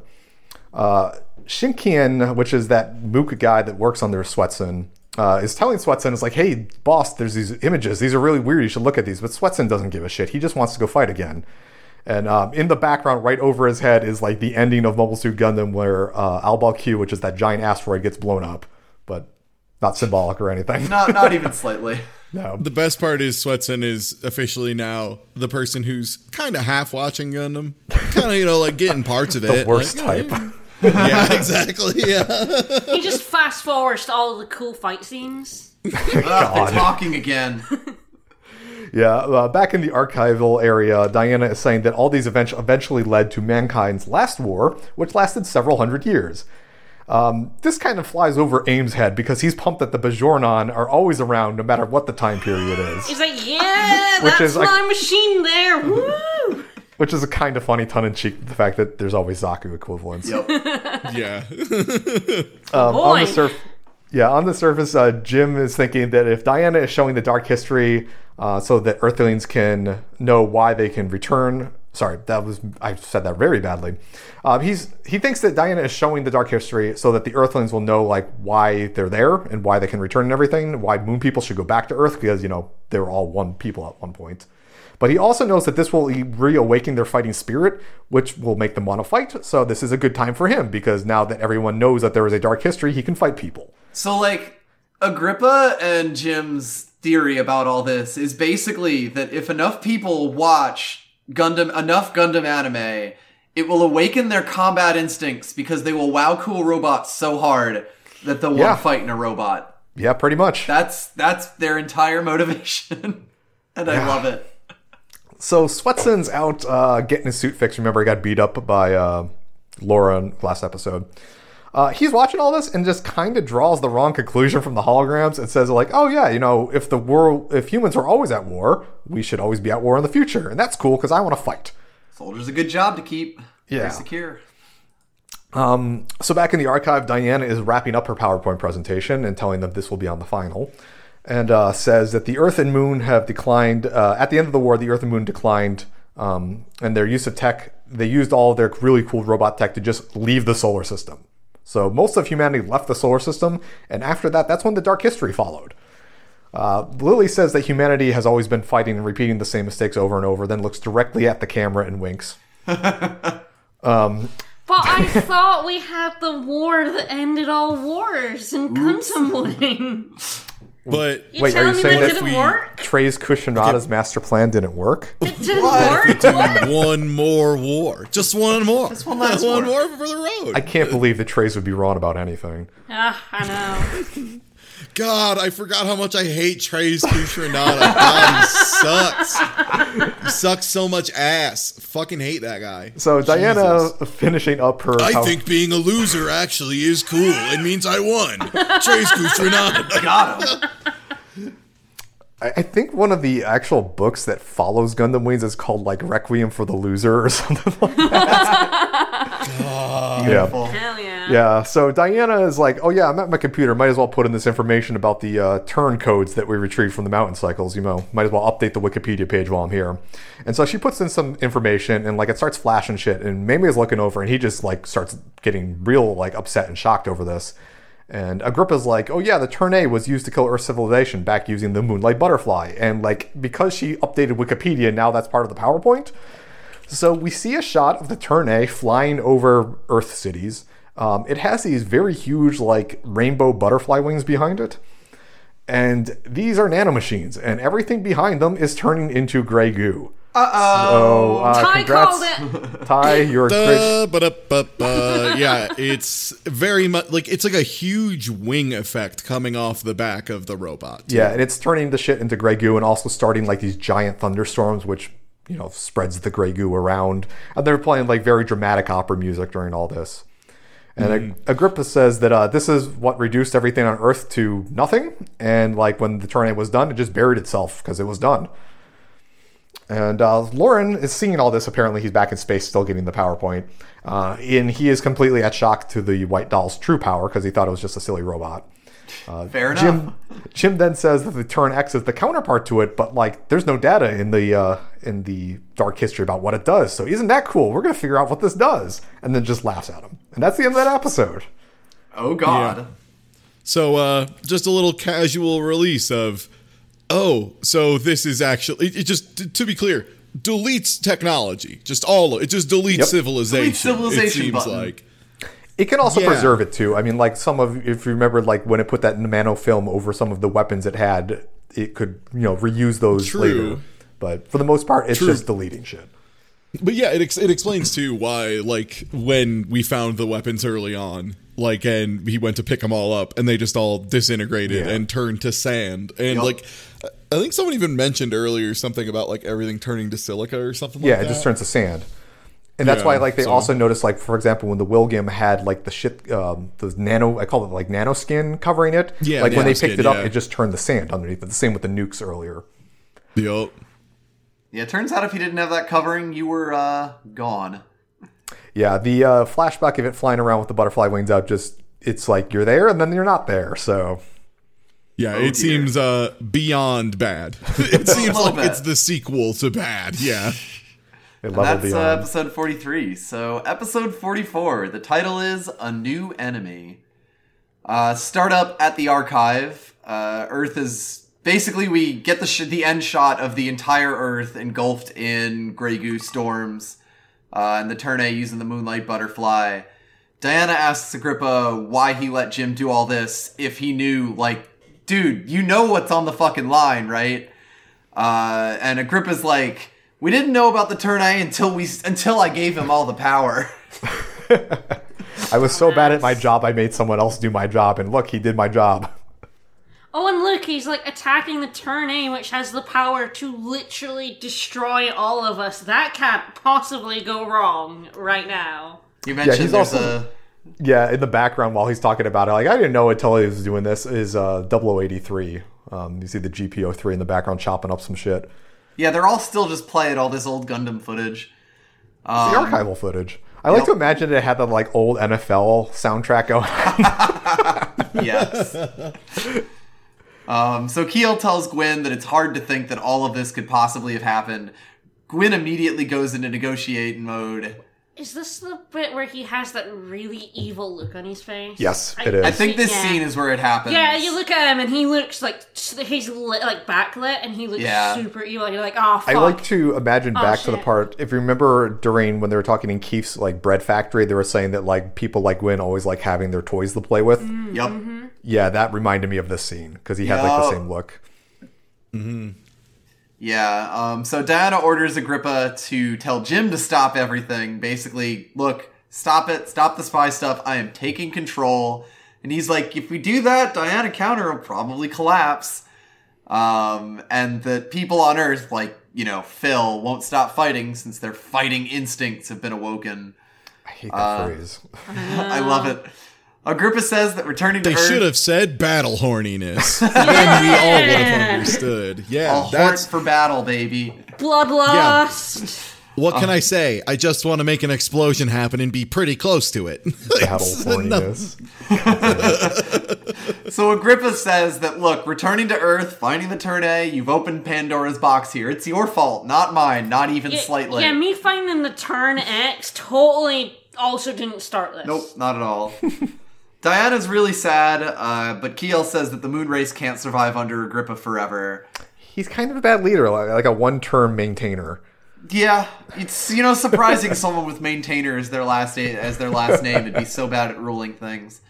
Uh, Shinkian, which is that Mook guy that works under Swetson, uh, is telling Swetson, is like, hey, boss, there's these images. These are really weird. You should look at these. But Swetson doesn't give a shit. He just wants to go fight again. And um, in the background, right over his head, is like the ending of Mobile Suit Gundam, where uh, A Baoa Qu, which is that giant asteroid, gets blown up, but not symbolic or anything. Not not even slightly. no. The best part is Swetson is officially now the person who's kind of half watching Gundam, kind of you know like getting parts of The it. worst Like, type. Yeah, exactly. Yeah. He just fast forwards to all the cool fight scenes. Ugh, they're talking again. Yeah, uh, back in the archival area, Diana is saying that all these events eventually led to mankind's last war, which lasted several hundred years. Um, this kind of flies over Ames' head because he's pumped that the Borjarnon are always around no matter what the time period is, He's like, yeah, Which that's is like- my machine there. Woo! which is a kind of funny tongue in cheek the fact that there's always Zaku equivalents. Yep. Yeah. Um, on the Boy. surf, yeah, on the surface, uh, Jim is thinking that if Diana is showing the dark history uh, so that Earthlings can know why they can return. Sorry, that was I said that very badly. Um, he's he thinks that Diana is showing the dark history so that the Earthlings will know like why they're there and why they can return and everything. Why Moon people should go back to Earth because you know they were all one people at one point. But he also knows that this will reawaken their fighting spirit, which will make them want to fight. So this is a good time for him because now that everyone knows that there is a dark history, he can fight people. So like Agrippa and Jim's theory about all this is basically that if enough people watch Gundam enough Gundam anime, it will awaken their combat instincts because they will wow cool robots so hard that they'll Yeah. want to fight in a robot. Yeah, pretty much. That's that's their entire motivation. and I Yeah. love it. So Swetson's out uh, getting his suit fixed. Remember, he got beat up by uh, Laura in last episode. Uh, he's watching all this and just kind of draws the wrong conclusion from the holograms and says like, "Oh yeah, you know, if the world, if humans are always at war, we should always be at war in the future, and that's cool because I want to fight." Soldier's a good job to keep. Yeah. Very secure. Um, so back in the archive, Diana is wrapping up her PowerPoint presentation and telling them this will be on the final, and uh, says that the Earth and Moon have declined. Uh, at the end of the war, the Earth and Moon declined, um, and their use of tech. They used all of their really cool robot tech to just leave the solar system. So most of humanity left the solar system, and after that, that's when the Dark History followed. Uh, Lily says that humanity has always been fighting and repeating the same mistakes over and over, then looks directly at the camera and winks. But I thought we had the war that ended all wars and Gundam Wing. But You Wait, are you me saying that that didn't we- work? Treize Khushrenada's master plan didn't work? It didn't work? What? one more war, just one more, just one last one war. more for the road. I can't believe that Treize would be wrong about anything. Ah, I know. God, I forgot how much I hate Treize Khushrenada. God, he sucks. He sucks so much ass. Fucking hate that guy. So Diana finishing up her. I power- think being a loser actually is cool. It means I won. Treize Khushrenada. Got him. I I think one of the actual books that follows Gundam Wings is called like Requiem for the Loser or something like that. yeah. Hell yeah. Yeah, so Diana is like, oh yeah, I'm at my computer. Might as well put in this information about the uh, turn codes that we retrieved from the mountain cycles. You know, might as well update the Wikipedia page while I'm here. And so she puts in some information, and like it starts flashing shit. And Mamie is looking over, and he just like starts getting real like upset and shocked over this. And Agrippa's like, oh yeah, the turn A was used to kill Earth civilization back using the Moonlight Butterfly. And like because she updated Wikipedia, now that's part of the PowerPoint. So we see a shot of the Turn A flying over Earth cities. Um, it has these very huge, like rainbow butterfly wings behind it, And these are nanomachines, and everything behind them is turning into gray goo. Uh oh. So, uh, Ty congrats, called it. Ty. You're a great. Yeah, it's very much like it's like a huge wing effect coming off the back of the robot. Yeah, and it's turning the shit into gray goo, and also starting like these giant thunderstorms, which you know spreads the gray goo around. And they're playing like very dramatic opera music during all this. And Ag- Agrippa says that uh, this is what reduced everything on Earth to nothing, and like when the tornado was done, it just buried itself because it was done. And uh, Loran is seeing all this. Apparently, he's back in space, still getting the PowerPoint. Uh, and he is completely at shock to the White Doll's true power because he thought it was just a silly robot. Fair enough. Jim Jim then says that the Turn X is the counterpart to it, but like there's no data in the uh, in the dark history about what it does. So isn't that cool? We're gonna figure out what this does, and then just laughs at him. And that's the end of that episode. Oh God. So uh just a little casual release of oh, so this is actually it, it just t- to be clear, deletes technology. Just all it just deletes Yep. civilization. Delete civilization it seems button. like. It can also Yeah. preserve it too. I mean, like some of if you remember, like when it put that nanofilm over some of the weapons it had, it could you know reuse those True. later. But for the most part, it's True. just deleting shit. But yeah, it ex- it explains too why like when we found the weapons early on, like and he went to pick them all up and they just all disintegrated Yeah. and turned to sand and Yup. like I think someone even mentioned earlier something about like everything turning to silica or something Yeah, like it that. just turns to sand. And that's Yeah, why, like, they so- also noticed, like, for example, when the Wilgem had like the shit, um, those nano, I call it like nano skin covering it. Yeah, like when they nanoskin, picked it up, yeah. it just turned the sand underneath. But the same with the nukes earlier. Yup. Yeah, it turns out if you didn't have that covering, you were uh gone. Yeah, the uh, flashback of it flying around with the butterfly wings out, just it's like you're there and then you're not there. So Yeah, Oh, it dear. seems uh beyond bad. it seems like bit. it's the sequel to bad. Yeah. it leveled That's uh, episode 43. So, episode 44, the title is A New Enemy. Uh, start up at the archive. Uh, Earth is basically we get the sh- the end shot of the entire Earth engulfed in gray goo storms, uh, and the Turn A using the Moonlight Butterfly. Diana asks Agrippa why he let Jim do all this if he knew, like, dude, you know what's on the fucking line, right? Uh, and Agrippa's like, we didn't know about the turn A until we until I gave him all the power. I was so bad at my job, I made someone else do my job, and look, he did my job. Oh, and look, he's like attacking the turn A, which has the power to literally destroy all of us. That can't possibly go wrong right now. You mentioned he's there's also- a Yeah, in the background while he's talking about it, like I didn't know until he was doing this is uh, 0083. Um, you see the GP03 in the background chopping up some shit. yeah. They're all still just playing all this old Gundam footage. The archival footage. I like yep. to imagine it had the like old NFL soundtrack going. Yes. um, so Keel tells Gwen that it's hard to think that all of this could possibly have happened. Gwen immediately goes into negotiating mode. Is this the bit where he has that really evil look on his face? Yes, I- it is. I think this Yeah. scene is where it happens. Yeah, you look at him and he looks like he's lit, like backlit and he looks Yeah. super evil. You're like, oh I like to imagine Oh, back to the shit. part if you remember during when they were talking in Keith's like bread factory, they were saying that like people like Gwen always like having their toys to play with. Yep. Yeah, that reminded me of this scene because he had like the same look. Yeah, um, so Diana orders Agrippa to tell Jim to stop everything. Basically, look, stop it, stop the spy stuff. I am taking control. And he's like, if we do that, Diana Counter will probably collapse. Um, and that people on Earth, like, you know, Phil, won't stop fighting since their fighting instincts have been awoken. I hate that Uh, phrase. I love it. Agrippa says that returning to They Earth. should have said battle horniness. then we all would have understood. Yeah, horse that's for battle, baby. Bloodlust. what Uh. can I say? I just want to make an explosion happen and be pretty close to it. Battle horniness. So Agrippa says that look, returning to Earth, finding the turn A, you've opened Pandora's box here. It's your fault, not mine, not even Yeah, slightly. Yeah, me finding the turn X totally also didn't start this. Nope, not at all. Diana's really sad, uh, but Kiel says that the moon race can't survive under Agrippa forever. He's kind of a bad leader, like, like a one-term maintainer. Yeah, it's you know surprising someone with maintainer as their last a- as their last name would be so bad at ruling things.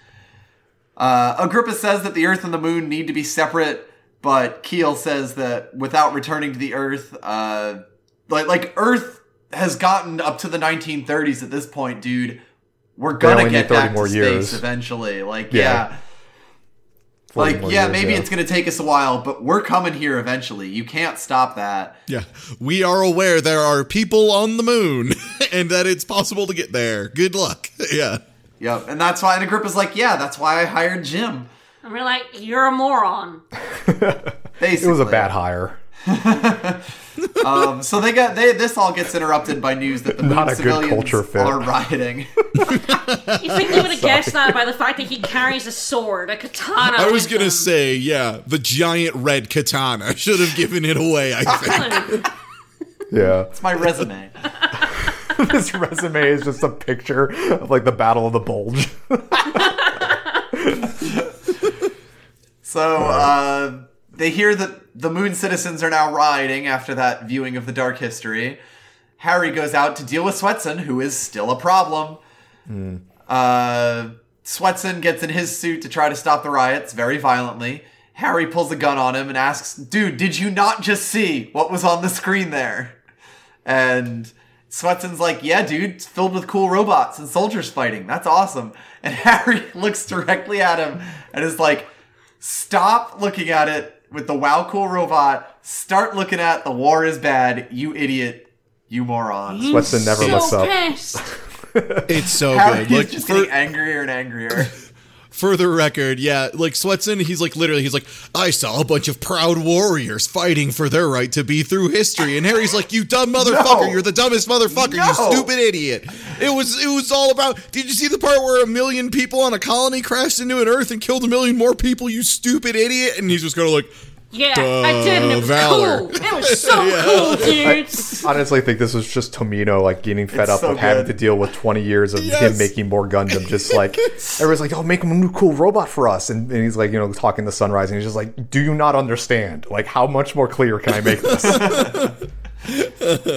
Uh, Agrippa says that the Earth and the Moon need to be separate. but Keel says that without returning to the Earth, uh, like like Earth has gotten up to the 1930s at this point, dude. We're gonna only get need 30 back more to years. space eventually. Like, Yeah. yeah. Like, yeah, years, maybe yeah. it's gonna take us a while, but we're coming here eventually. You can't stop that. Yeah, we are aware there are people on the moon and that it's possible to get there. Good luck. Yeah. Yep, and that's why and Agrippa's like, yeah, that's why I hired Jim. And we're like, you're a moron. Basically, It was a bad hire. Um, so they got they this all gets interrupted by news that the moon Not a good civilians culture fit. are rioting. You think they would have guessed that by the fact that he carries a sword, a katana? I was going to him? say, yeah, the giant red katana should have given it away, I think. Yeah. it's my resume. this resume is just a picture of like the Battle of the Bulge. So uh, they hear that the moon citizens are now rioting after that viewing of the Dark History. Harry goes out to deal with Swetson, who is still a problem. Uh, Swetson gets in his suit to try to stop the riots very violently. Harry pulls a gun on him and asks, Dude, did you not just see what was on the screen there? And Swetson's like, Yeah, dude, it's filled with cool robots and soldiers fighting. That's awesome. And Harry looks directly at him and is like, Stop looking at it with the wow cool robot. Start looking at the war is bad, you idiot, you moron. Swetson never so looks up. It's so Harry good. Look, just for, getting angrier and angrier. For the record, yeah, like Swetson, he's like literally, he's like, I saw a bunch of proud warriors fighting for their right to be through history, and Harry's like, you dumb motherfucker, No. you're the dumbest motherfucker, No. you stupid idiot. It was, it was all about. Did you see the part where a million people on a colony crashed into an Earth and killed a million more people? You stupid idiot! And he's just kind of like, Yeah, I did, and it was Valor. cool. It was so cool, dudes. Honestly, think this was just Tomino like getting fed It's up so with having to deal with 20 years of Yes. him making more Gundam. Just like everyone's like, "Oh, make him a new cool robot for us," and, and he's like, you know, talking to Sunrise, and he's just like, "Do you not understand? Like, how much more clear can I make this?"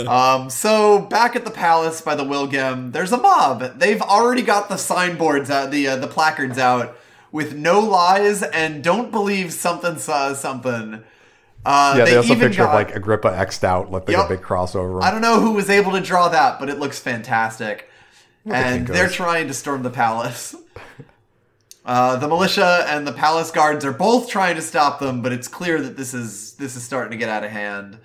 Um, so back at the palace by the Wilgem, there's a mob. They've already got the signboards out, the uh, the placards out with no lies and don't believe something says something. Uh, yeah, they, also even picture of got- like Agrippa xed out, like, Yep. a big crossover. I don't know who was able to draw that, but it looks fantastic. think And they're trying to storm the palace. Uh, the militia and the palace guards are both trying to stop them, but it's clear that this is this is starting to get out of hand.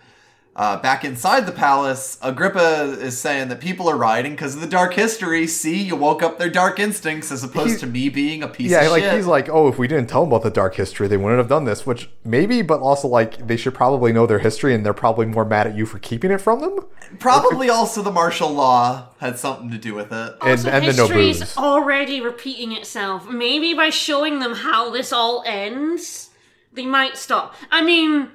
Uh, back inside the palace, Agrippa is saying that people are rioting because of the dark history. See, you woke up their dark instincts as opposed He- to me being a piece of the. yeah, of like shit. he's like, oh, if we didn't tell them about the dark history, they wouldn't have done this. Which maybe, but also like they should probably know their history, and they're probably more mad at you for keeping it from them. Probably also the martial law had something to do with it. And Also, and the no history's booze. already repeating itself. Maybe by showing them how this all ends, they might stop. I mean,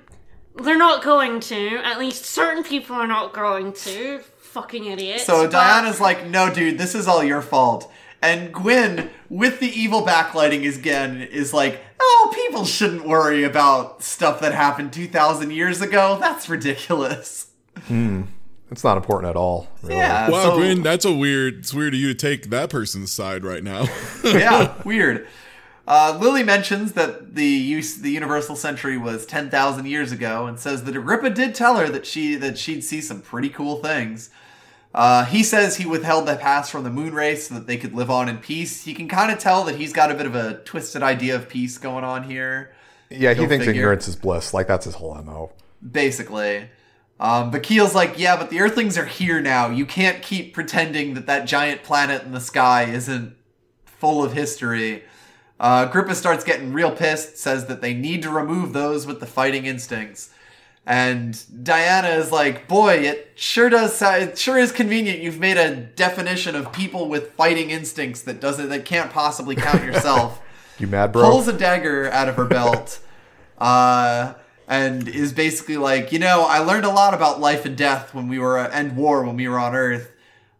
they're not going to. At least certain people are not going to. Fucking idiots. So but- Diana's like, no, dude, this is all your fault. And Gwyn, with the evil backlighting again, is like, oh, people shouldn't worry about stuff that happened 2,000 years ago. That's ridiculous. Hmm. It's not important at all. Really. Yeah. wow, so- Gwyn, that's a weird. It's weird of you to take that person's side right now. yeah, weird. Uh, Lily mentions that the use the Universal Century was ten thousand years ago, and says that Agrippa did tell her that she that she'd see some pretty cool things. Uh, he says he withheld the pass from the moon race so that they could live on in peace. You can kind of tell that he's got a bit of a twisted idea of peace going on here, Yeah, he thinks figure. ignorance is bliss. Like that's his whole mo. basically. Um, but Keel's like, yeah, but the Earthlings are here now. You can't keep pretending that that giant planet in the sky isn't full of history. Uh, Agrippa starts getting real pissed, says that they need to remove those with the fighting instincts. And Diana is like, boy, it sure does, it sure is convenient. You've made a definition of people with fighting instincts that doesn't, that can't possibly count yourself You mad, bro? pulls a dagger out of her belt uh, and is basically like, you know, I learned a lot about life and death when we were and war when we were on Earth.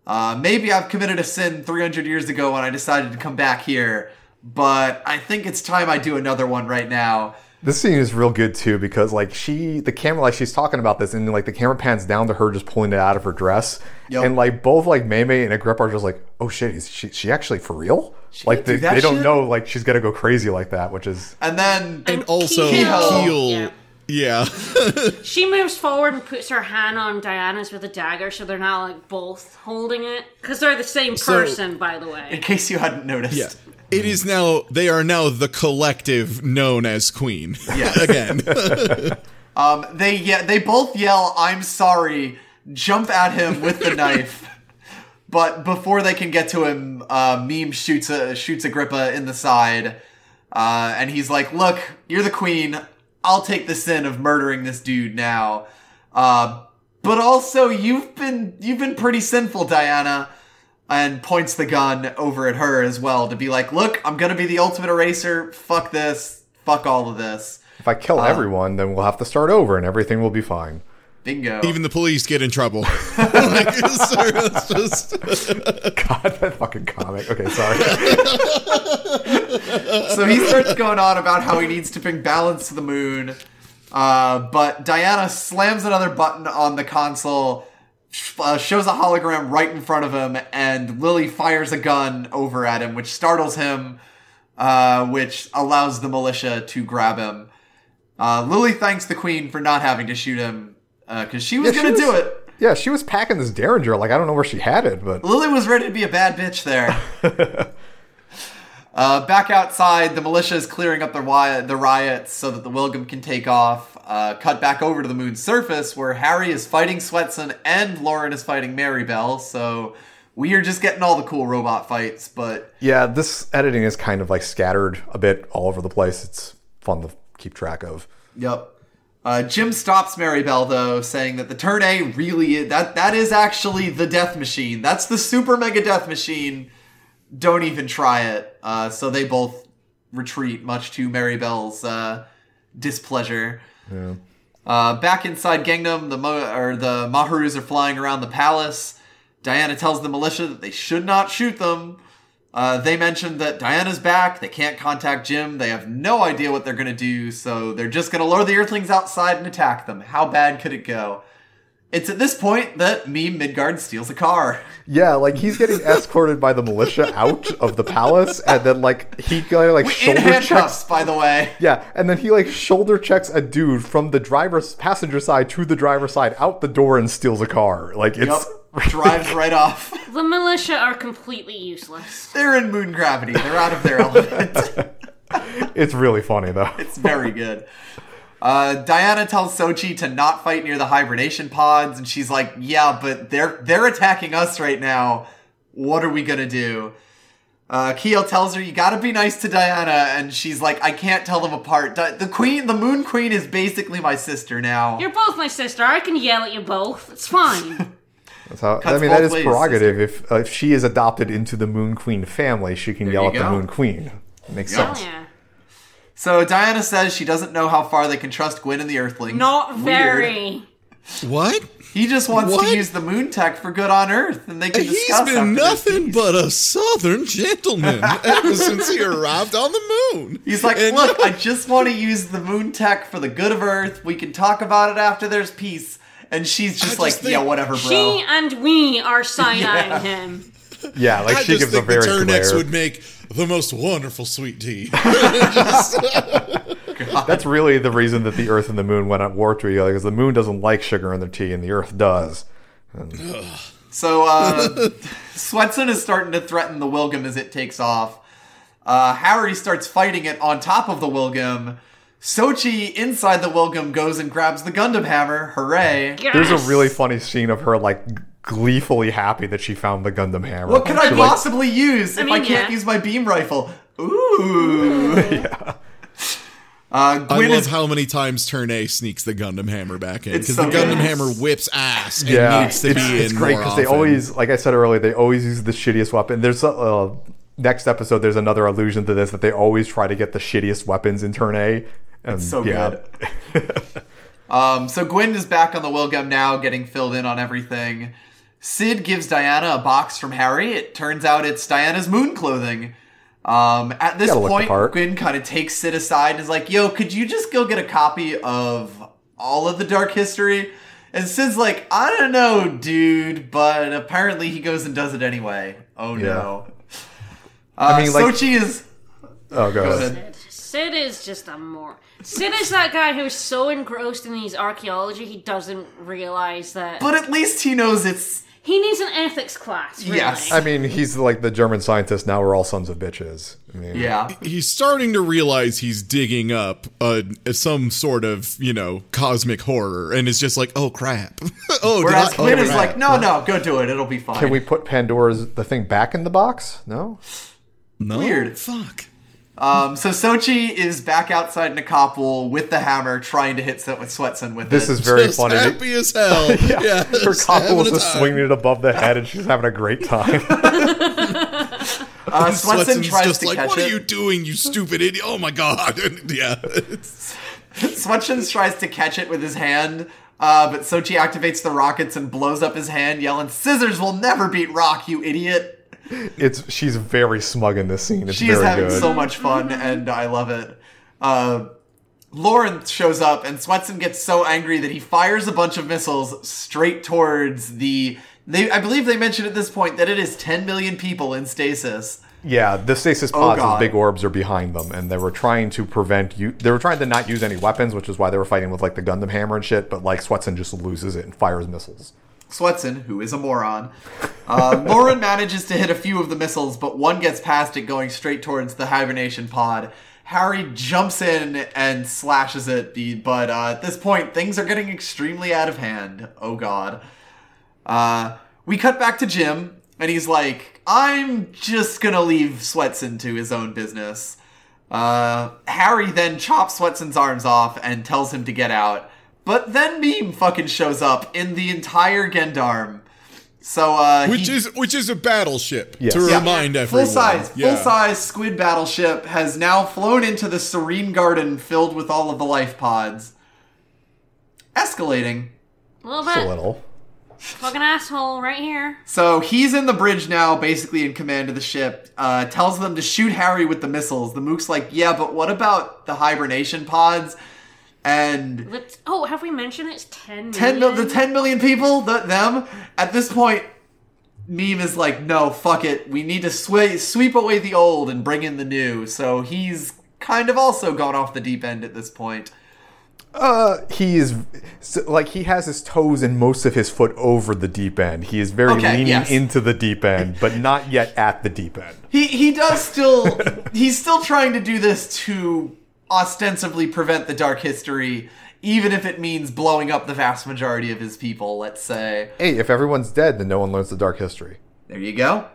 Uh, maybe I've committed a sin 300 years ago when I decided to come back here, but I think it's time I do another one right now. This scene is real good too because like she, the camera, like she's talking about this, and like the camera pans down to her just pulling it out of her dress, Yep. and like both like Mei Mei and Agrippa are just like, oh shit, is she, she actually for real? like do they, that they don't know like she's gonna go crazy like that, which is And then And also Keel. Keel. Yeah. Yeah. She moves forward and puts her hand on Diana's with a dagger, so they're now like both holding it because they're the same So- person, by the way. in case you hadn't noticed, Yeah. It is now they are now the collective known as Queen. Yeah. Again. Um, they yeah, they both yell, "I'm sorry!" Jump at him with the knife, but before they can get to him, uh, Meme shoots a, shoots Agrippa in the side, uh, and he's like, "Look, you're the queen. I'll take the sin of murdering this dude now." Uh, but also, you've been you've been pretty sinful, Diana. And points the gun over at her as well to be like, "Look, I'm gonna be the ultimate eraser. Fuck this. Fuck all of this." if I kill everyone, then we'll have to start over and everything will be fine. Bingo. Even the police get in trouble. like, just God, that fucking comic. Okay, sorry. so he starts going on about how he needs to bring balance to the moon. Uh, but Diana slams another button on the console, uh, shows a hologram right in front of him, and Lily fires a gun over at him, which startles him, uh, which allows the militia to grab him. Uh, Lily thanks the queen for not having to shoot him, because she was Yeah, going to do it. Yeah, she was packing this Derringer. Like I don't know where she had it, but Lily was ready to be a bad bitch there. uh, back outside, the militia is clearing up the, wi- the riots so that the Wilgem can take off. Uh, cut back over to the moon's surface where Harry is fighting Swetson and Loran is fighting Mary Bell. So we are just getting all the cool robot fights, but yeah, this editing is kind of like scattered a bit all over the place. It's fun to keep track of. Yep. Uh, Jim stops Mary Bell though, saying that the turn A really is, that that is actually the death machine. That's the super mega death machine. Don't even try it. Uh, so they both retreat, much to Mary Bell's uh, displeasure. Uh, back inside Gangnam, the Mo- or the Maharus are flying around the palace. Diana tells the militia that they should not shoot them. Uh, they mentioned that Diana's back. They can't contact Jim. They have no idea what they're going to do, so they're just going to lure the Earthlings outside and attack them. How bad could it go? It's at this point that Meme Midgard steals a car. Yeah, like he's getting escorted by the militia out of the palace, and then like he kind like shoulder checks. by the way. Yeah, and then he like shoulder checks a dude from the driver's passenger side to the driver's side out the door and steals a car. Like it's Yup. Drives right off. The militia are completely useless. They're in moon gravity. They're out of their element. it's really funny though. It's very good. Uh, Diana tells Sochi to not fight near the hibernation pods, and she's like, "Yeah, but they're they're attacking us right now. What are we gonna do?" Uh, Keo tells her, "You gotta be nice to Diana," and she's like, "I can't tell them apart. Di- the queen, the Moon Queen, is basically my sister now." You're both my sister. I can yell at you both. It's fine. That's how, I mean, that is ways, prerogative. If uh, if she is adopted into the Moon Queen family, she can yell you at the. Moon Queen. It Makes Yep. Hell sense. yeah. So Diana says she doesn't know how far they can trust Gwen and the Earthlings. Not Weird. very. what? He just wants What? to use the moon tech for good on Earth, and they can He's discuss. after been nothing but a southern gentleman ever since he arrived on the moon. He's like, And- look, I just want to use the moon tech for the good of Earth. We can talk about it after there's peace. And she's just just like, think- yeah, whatever, bro. She and we are side eyeing Yeah. him. Yeah, like I she just gives a think the very Turnex glare. would make the most wonderful sweet tea. That's really the reason that the Earth and the Moon went at war to each other because the Moon doesn't like sugar in their tea and the Earth does. So, uh, Swetson is starting to threaten the Wilgem as it takes off. Uh, Harry starts fighting it on top of the Wilgem. Sochi, inside the Wilgem, goes and grabs the Gundam hammer. Hooray. There's a really funny scene of her like gleefully happy that she found the Gundam hammer. What can I She, like, possibly use if I mean, can't yeah. use my beam rifle? Ooh. Uh, I Gwyn love is how many times Turn A sneaks the Gundam Hammer back in because so the Gundam good. Hammer whips ass and yeah, needs to it's, be it's in great because they always, like I said earlier, they always use the shittiest weapon. There's a uh, next episode. There's another allusion to this that they always try to get the shittiest weapons in turn A. And so yeah. good. Um, so Gwyn is back on the Wilgem now, getting filled in on everything. Sid gives Diana a box from Harry. It turns out it's Diana's moon clothing. Um, at this Gotta look the point. Gwyn kind of takes Sid aside and is like, "Yo, could you just go get a copy of all of the Dark History?" And Sid's like, "I don't know, dude," but apparently he goes and does it anyway. Oh no. Uh, I mean, like- Sochi is. Oh, go, Go ahead. ahead. Sid. Sid is just a more. Sid is that guy who's so engrossed in his archaeology he doesn't realize that But at least he knows it's. he needs an ethics class. Really. Yes. I mean, he's like the German scientist. Now we're all sons of bitches. I mean, Yeah. He's starting to realize he's digging up uh, some sort of, you know, cosmic horror, and it's just like, oh crap. oh, Whereas did I- Gwyn oh, is crap. like, no, no, go do it. It'll be fine. Can we put Pandora's the thing back in the box? No. no? Weird. Fuck. Um, so Sochie is back outside Nikopol with the hammer, trying to hit Swe- Swetson with This this is very Just funny. happy as hell. yeah. Her just couple having was a just time. swinging it above the head, and she's having a great time. Uh, Swetson Swetson's tries just to like, catch what it. are you doing, you stupid idiot? Oh my god. yeah. It's- Swetson tries to catch it with his hand, uh, but Sochie activates the rockets and blows up his hand, yelling, "Scissors will never beat rock, you idiot!" It's she's very smug in this scene. It's She is very having good. so much fun, and I love it. Uh, Loran shows up, and Swetson gets so angry that he fires a bunch of missiles straight towards the. They, I believe they mentioned at this point that it is 10 million people in stasis. Yeah, the stasis Oh, pods, those big orbs, are behind them, and they were trying to prevent you. They were trying to not use any weapons, which is why they were fighting with like the Gundam hammer and shit. But like Swetson just loses it and fires missiles. Swetson, who is a moron. Uh, Loran manages to hit a few of the missiles, but one gets past it going straight towards the hibernation pod. Harry jumps in and slashes it, but uh, at this point, things are getting extremely out of hand. Oh god. Uh, we cut back to Jim, and he's like, I'm just gonna leave Swetson to his own business. Uh, Harry then chops Swetson's arms off and tells him to get out. But then Meme fucking shows up in the entire Gendarm. So, uh, which he- is which is a battleship Yes. to Yeah. remind everyone. full size, Yeah. full size squid battleship has now flown into the serene garden filled with all of the life pods. Escalating. A little Just a little. Fucking asshole right here. So he's in the bridge now, basically in command of the ship. Uh, tells them to shoot Harry with the missiles. The Mook's like, yeah, but what about the hibernation pods? And Let's, oh, have we mentioned it's 10 ten mil- million? the 10 million people, the, them, at this point, Meme is like, no, fuck it. We need to swe- sweep away the old and bring in the new. So he's kind of also gone off the deep end at this point. Uh, he is so, like he has his toes and most of his foot over the deep end. He is very Okay, leaning yes. into the deep end, but not yet at the deep end. He he does still he's still trying to do this to ostensibly prevent the dark history, even if it means blowing up the vast majority of his people, let's say. Hey, if everyone's dead, then no one learns the dark history. There you go.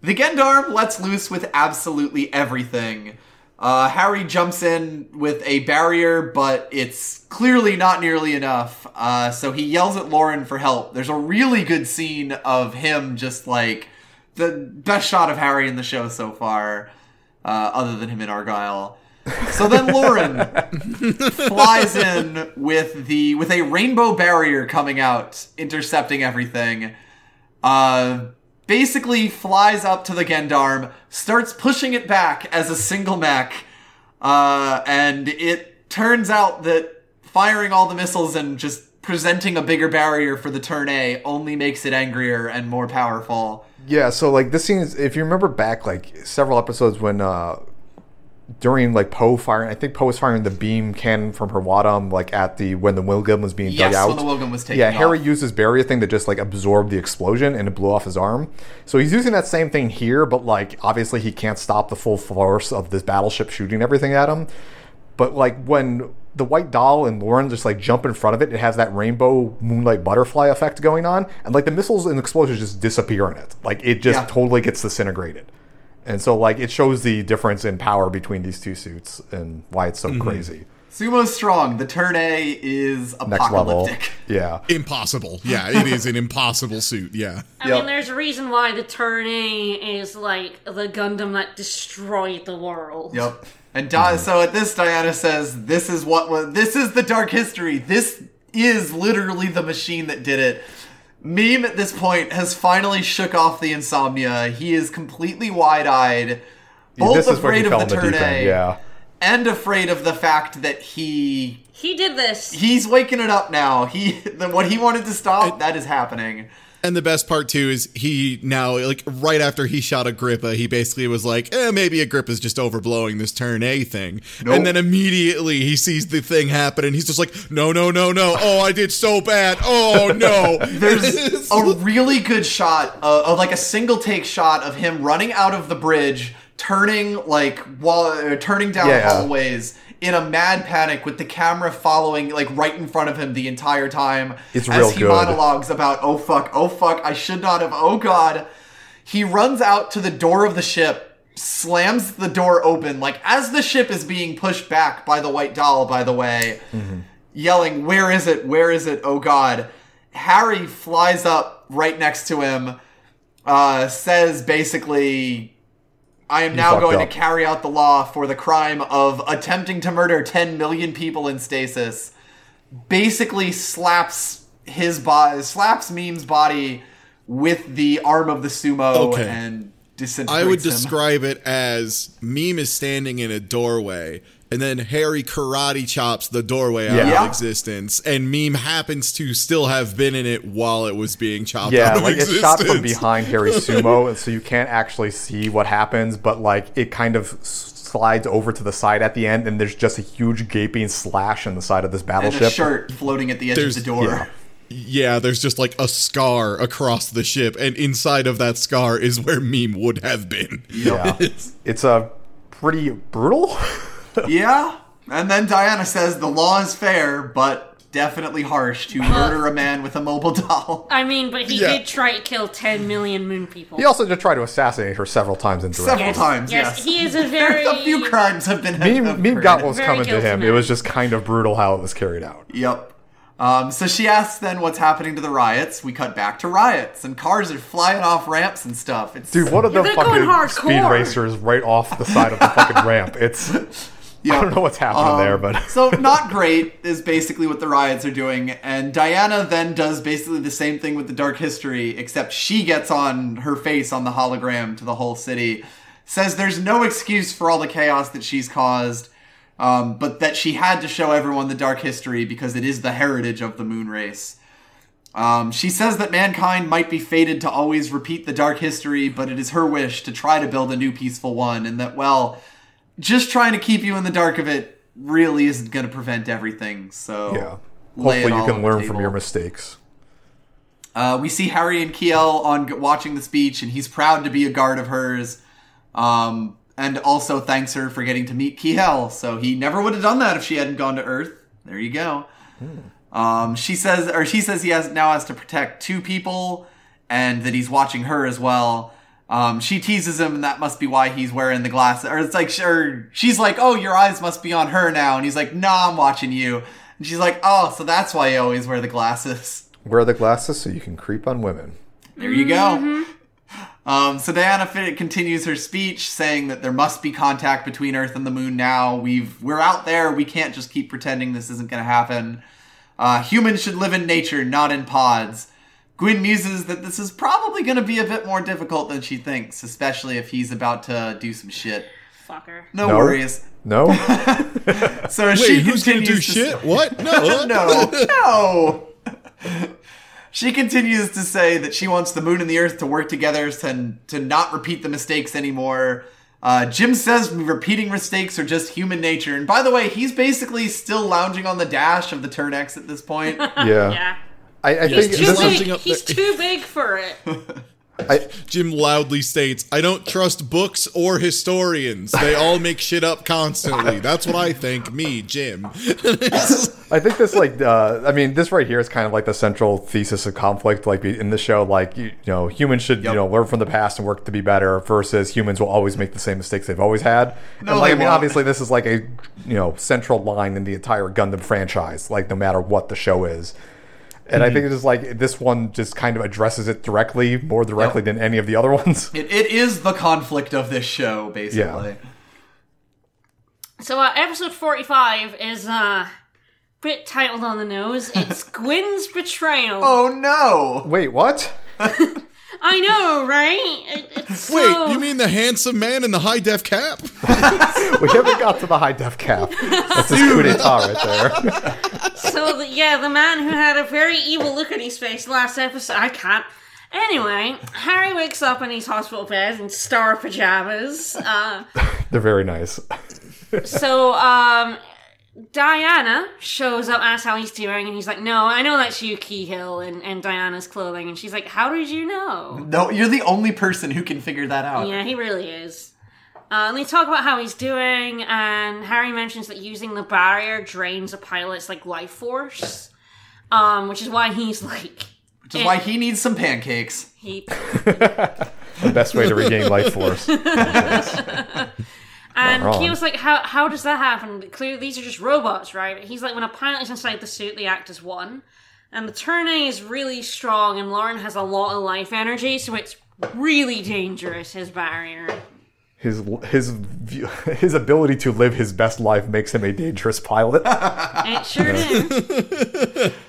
The Gendarm lets loose with absolutely everything. Uh, Harry jumps in with a barrier, but it's clearly not nearly enough. Uh, so he yells at Loran for help. There's a really good scene of him just like the best shot of Harry in the show so far, uh, other than him in Argyle. So then Loran flies in with the with a rainbow barrier coming out, intercepting everything uh, basically flies up to the Gendarm, starts pushing it back as a single mech, uh, and it turns out that firing all the missiles and just presenting a bigger barrier for the turn A only makes it angrier and more powerful. Yeah, so like this scene is if you remember back like several episodes when uh during like Poe firing I think Poe was firing the beam cannon from her Wadom like at the when the Wilgem was being Yes, dug out. when the Wilgem was taken Yeah, Harry off. used his barrier thing to just like absorb the explosion and it blew off his arm. So he's using that same thing here, but like obviously he can't stop the full force of this battleship shooting everything at him. But like when the white doll and Loran just like jump in front of it, it has that rainbow moonlight butterfly effect going on, and like the missiles and explosions just disappear in it. Like it just Yeah. totally gets disintegrated. And so like it shows the difference in power between these two suits and why it's so Mm-hmm. crazy. Sumo's strong. The turn A is Next level. apocalyptic. Yeah. Impossible. Yeah, it is an impossible suit. Yeah. I Yep. mean, there's a reason why the Turn A is like the Gundam that destroyed the world. Yep. And Di- so at this, Diana says, "This is what was. This is the dark history. This is literally the machine that did it." Meme at this point has finally shook off the insomnia. He is completely wide-eyed. both this is when he afraid fell of the in the deep turn end. Yeah. and afraid of the fact that he He did this. he's waking it up now. He the, what he wanted to stop that is happening. And the best part too is he now like right after he shot Agrippa, he basically was like, eh, maybe Agrippa's just overblowing this turn A thing. Nope. And then immediately he sees the thing happen and he's just like, no, no, no, no. Oh, I did so bad. Oh no. There's a really good shot uh, of like a single take shot of him running out of the bridge, turning like while uh, turning down Yeah. hallways in a mad panic with the camera following like right in front of him the entire time It's as he good. monologues about oh fuck, oh fuck, I should not have, oh god. He runs out to the door of the ship, slams the door open like as the ship is being pushed back by the white doll by the way yelling, Where is it? Where is it? Oh God. Harry flies up right next to him, uh, says basically, I am now going up." to carry out the law for the crime of attempting to murder 10 million people in stasis. Basically slaps his body, slaps Meme's body with the arm of the sumo Okay. and disintegrates I would him. describe it as Meme is standing in a doorway, and then Harry karate chops the doorway out Yeah. of existence, and Meme happens to still have been in it while it was being chopped Yeah, out of like it's existence. shot from behind Harry Sumo, and so you can't actually see what happens, but like it kind of slides over to the side at the end, and there's just a huge gaping slash in the side of this battleship. and a shirt floating at the edge There's- of the door. yeah. Yeah, there's just like a scar across the ship, and inside of that scar is where Meme would have been. Yeah, it's a pretty brutal. Yeah. And then Diana says the law is fair, but definitely harsh to murder a man with a mobile doll. I mean, but he Yeah. did try to kill 10 million moon people. he also did try to assassinate her several times indirectly. Several times, yes. yes, he is a very. a few crimes have been have Meme, Meme got what was Very coming to guilty him. It was just kind of brutal how it was carried out. Yep. Um, so she asks then what's happening to the riots. We cut back to riots, and cars are flying off ramps and stuff. It's Dude, one of the they're fucking going speed racers right off the side of the fucking ramp. It's yeah. I don't know what's happening there, but so not great is basically what the riots are doing and diana then does basically the same thing with the dark history except she gets on her face on the hologram to the whole city says there's no excuse for all the chaos that she's caused um, but that she had to show everyone the dark history because it is the heritage of the moon race um, she says that mankind might be fated to always repeat the dark history, but it is her wish to try to build a new peaceful one, and that, well, just trying to keep you in the dark of it really isn't going to prevent everything. So, yeah. Hopefully you can learn from your mistakes. Uh, we see Harry and Kiel on watching the speech, and he's proud to be a guard of hers, um, and also thanks her for getting to meet Kiel. So he never would have done that if she hadn't gone to Earth. There you go. Um, she says, or she says, he has now has to protect two people, and that he's watching her as well. Um, she teases him, and that must be why he's wearing the glasses. Or it's like, or she's like, "Oh, your eyes must be on her now," and he's like, "Nah, I'm watching you." And she's like, "Oh, so that's why you always wear the glasses." Wear the glasses so you can creep on women. There you go. Um, so Diana Fit continues her speech, saying that there must be contact between Earth and the Moon now. We've we're out there. We can't just keep pretending this isn't going to happen. Uh, humans should live in nature, not in pods. Gwyn muses that this is probably going to be a bit more difficult than she thinks, especially if he's about to do some shit. Fucker. No, No? worries. No? So Wait, she who's gonna do to shit? What? No, no, no. she continues to say that she wants the moon and the earth to work together to, to not repeat the mistakes anymore. Uh, Jim says repeating mistakes are just human nature. And by the way, he's basically still lounging on the dash of the Turn X at this point. Yeah. Yeah. I, I He's think too this is, big. He's too big for it. I, Jim loudly states, I don't trust books or historians. They all make shit up constantly. That's what I think. Me, Jim. I think this like uh, I mean this right here is kind of like the central thesis of conflict like in the show like you, you know humans should Yep. you know learn from the past and work to be better versus humans will always make the same mistakes they've always had. No, and like I mean won't. obviously this is like a you know central line in the entire Gundam franchise like no matter what the show is. And Mm-hmm. I think it's just like this one just kind of addresses it directly, more directly Yep. than any of the other ones. it, it is the conflict of this show, basically. So uh, episode forty-five is uh, bit titled on the nose. It's Gwyn's betrayal. Oh no! Wait, what? I know, right? It, it's Wait, so- you mean the handsome man in the high def cap? We haven't got to the high def cap. That's his coup d'etat right there. So the, yeah, the man who had a very evil look on his face last episode. I can't. Anyway, Harry wakes up in his hospital bed in star pajamas. Uh, They're very nice. so um, Diana shows up, asks how he's doing, and he's like, "No, I know that's you, Kihel, and and Diana's clothing." And she's like, "How did you know?" No, you're the only person who can figure that out. Yeah, he really is. Uh, and they talk about how he's doing, and Harry mentions that using the barrier drains a pilot's like life force, um, which is why he's like Which is why he needs some pancakes. he. The best way to regain life force. And wrong. he was like, "How how does that happen? Clearly, these are just robots, right?" He's like, "When a pilot is inside the suit, they act as one, and the Turn A is really strong, and Loran has a lot of life energy, so it's really dangerous. His barrier." His his his ability to live his best life makes him a dangerous pilot. It sure did.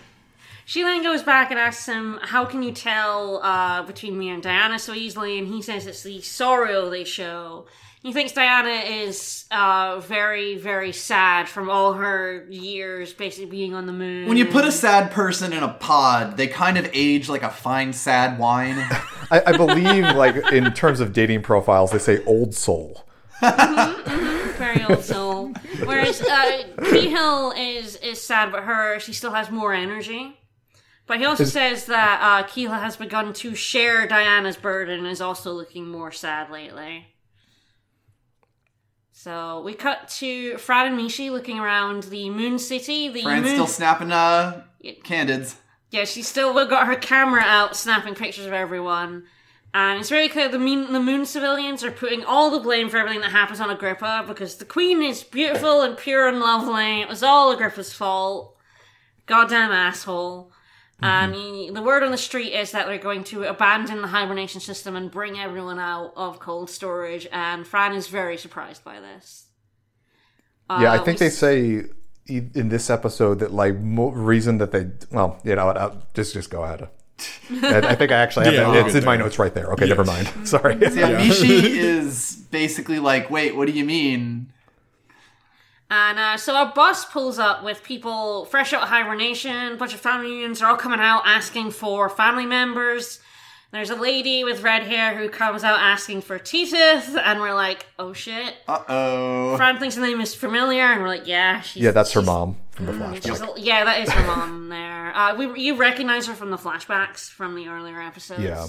She then goes back and asks him, "How can you tell uh, between me and Diana so easily?" And he says it's the sorrow they show. He thinks Diana is uh, very, very sad from all her years basically being on the moon. When you put a sad person in a pod, they kind of age like a fine sad wine. I, I believe, like in terms of dating profiles, they say old soul. very old soul. Whereas uh, Kihel is is sad, but her she still has more energy. But he also says that uh, Keela has begun to share Diana's burden and is also looking more sad lately. So we cut to Fran and Mishi looking around the Moon City. The Fran's moon, still snapping uh candids. yeah, she's still got her camera out, snapping pictures of everyone. And it's very clear the moon, the moon civilians are putting all the blame for everything that happens on Agrippa because the queen is beautiful and pure and lovely. It was all Agrippa's fault. Goddamn asshole. And he- the word on the street is that they're going to abandon the hibernation system and bring everyone out of cold storage. And Fran is very surprised by this. Yeah, I Uh, think we they say e- in this episode that like mo- reason that they well, you know, what, I'll, just just go ahead. I, I think I actually have Yeah, that. It's in my notes right there. Okay, never mind. Sorry. Yeah, Mishi is basically like, wait, what do you mean? And uh, so our bus pulls up with people fresh out of hibernation. A bunch of family reunions are all coming out asking for family members. There's a lady with red hair who comes out asking for Teteth, and we're like, oh shit. Uh oh. Fran thinks the name is familiar, and we're like, yeah, she's, Yeah, that's her mom from the flashback. she's a- yeah, that is her mom there. Uh, we you recognize her from the flashbacks from the earlier episodes. Yeah.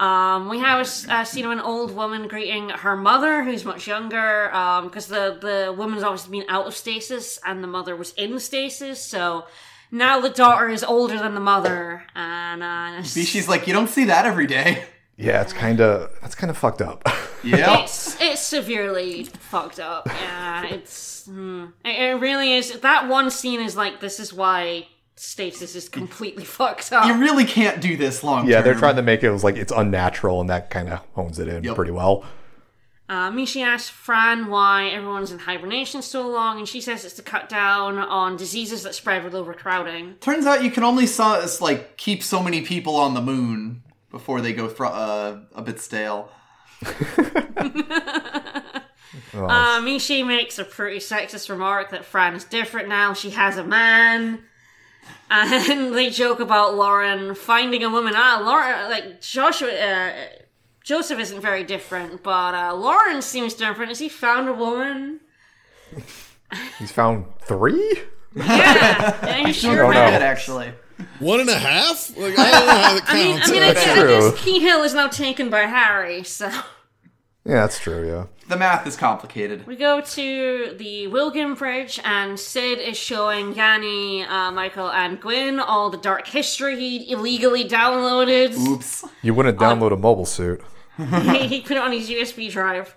Um, we have a s- a scene of an old woman greeting her mother, who's much younger, because the the woman's obviously been out of stasis and the mother was in stasis. So now the daughter is older than the mother, and uh, Mishi's like, you don't see that every day. Yeah, it's kind of that's kind of fucked up. Yeah. it's it's severely fucked up. Yeah, it's hmm. it, it really is. That one scene is like this is why stasis is completely fucked up. You really can't do this long yeah, they're trying to make it was like it's unnatural, and that kind of hones it in Yep. pretty well. Uh, Mishi asks Fran why everyone's in hibernation so long, and she says it's to cut down on diseases that spread with overcrowding. Turns out you can only saw us like keep so many people on the moon before they go fr- uh, a bit stale. Uh, Mishi makes a pretty sexist remark that Fran is different now. She has a man. And they joke about Loran finding a woman. Ah, Loran, like Joshua, uh, Joseph isn't very different, but uh, Loran seems different. Has he found a woman? He's found three. Yeah, yeah he sure don't Good, actually. One and a half? Like I don't know how that I mean, counts. I mean, I That's guess, I true. guess Kihel is now taken by Harry, so. Yeah, that's true. Yeah. The math is complicated. We go to the Wilgem Bridge, and Sid is showing Yanni, uh, Michael, and Gwyn all the dark history he illegally downloaded. Oops. You wouldn't download a mobile suit. he, he put it on his USB drive.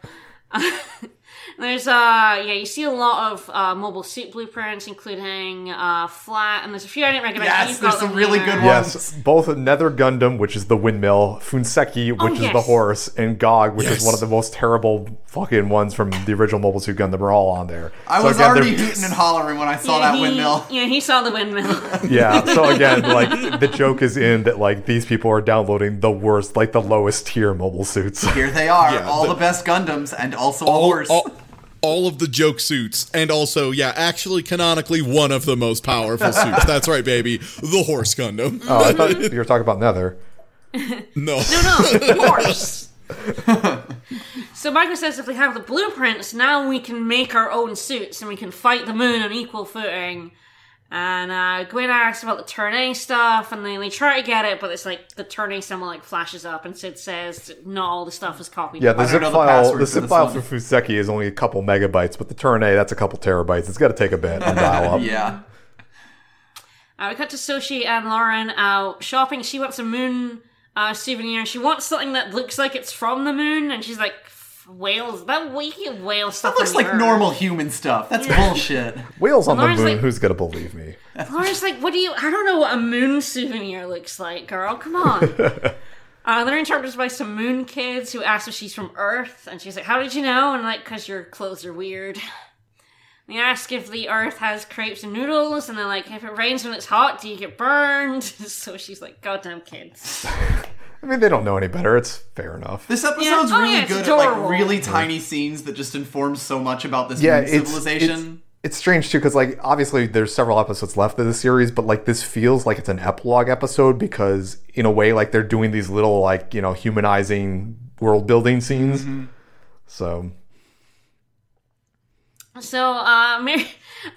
There's uh yeah, you see a lot of uh, mobile suit blueprints, including uh flat, and there's a few I didn't recognize. Yes, You've there's got some really there. good ones. Yes, both Nether Gundam, which is the windmill, Fuunsaiki, which Oh, is the horse, and Gog, which Yes. is one of the most terrible fucking ones from the original Mobile Suit Gundam, are all on there. I So was again, already they're- hooting and hollering when I saw Yeah, that he- windmill. Yeah, he saw the windmill. Yeah, so again, like the joke is in that like these people are downloading the worst, like the lowest tier mobile suits. Here they are, Yeah, all the- the, best Gundams, and also a horse. all, all of the joke suits, and also, yeah, actually, canonically, one of the most powerful suits. That's right, baby, the Horse Gundam. Oh, I thought you were talking about Nether. no, no, no, horse. so Michael says if we have the blueprints, now we can make our own suits and we can fight the moon on equal footing. And uh, Gwen asks about the turn A stuff, and they, they try to get it, but it's like the turn A symbol like flashes up, and Sid says not all the stuff is copied. Yeah, the zip don't the file, the zip file one. for Fuunsaiki is only a couple megabytes, but the Turn A, that's a couple terabytes. It's got to take a bit and dial up. yeah. Uh, we cut to Sochie and Loran out shopping. She wants a moon uh, souvenir. She wants something that looks like it's from the moon, and she's like, "F- whales? That wiki whale stuff. That looks like Earth." normal human stuff. That's bullshit. Whales on the moon, like- who's gonna believe me? Loran's like, what do you? I don't know what a moon souvenir looks like, girl. Come on. uh, they're interrupted by some moon kids who ask if she's from Earth, and she's like, "How did you know?" And like, "Cause your clothes are weird." They ask if the Earth has crepes and noodles, and they're like, "If it rains when it's hot, do you get burned?" so she's like, "Goddamn kids." I mean, they don't know any better. It's fair enough. This episode's Yeah. Oh, really yeah, it's good at like really tiny scenes that just inform so much about this yeah, moon it's, civilization. It's, it's strange too because like obviously there's several episodes left of the series, but like this feels like it's an epilogue episode because in a way like they're doing these little like you know humanizing world building scenes. So So, uh, Mary,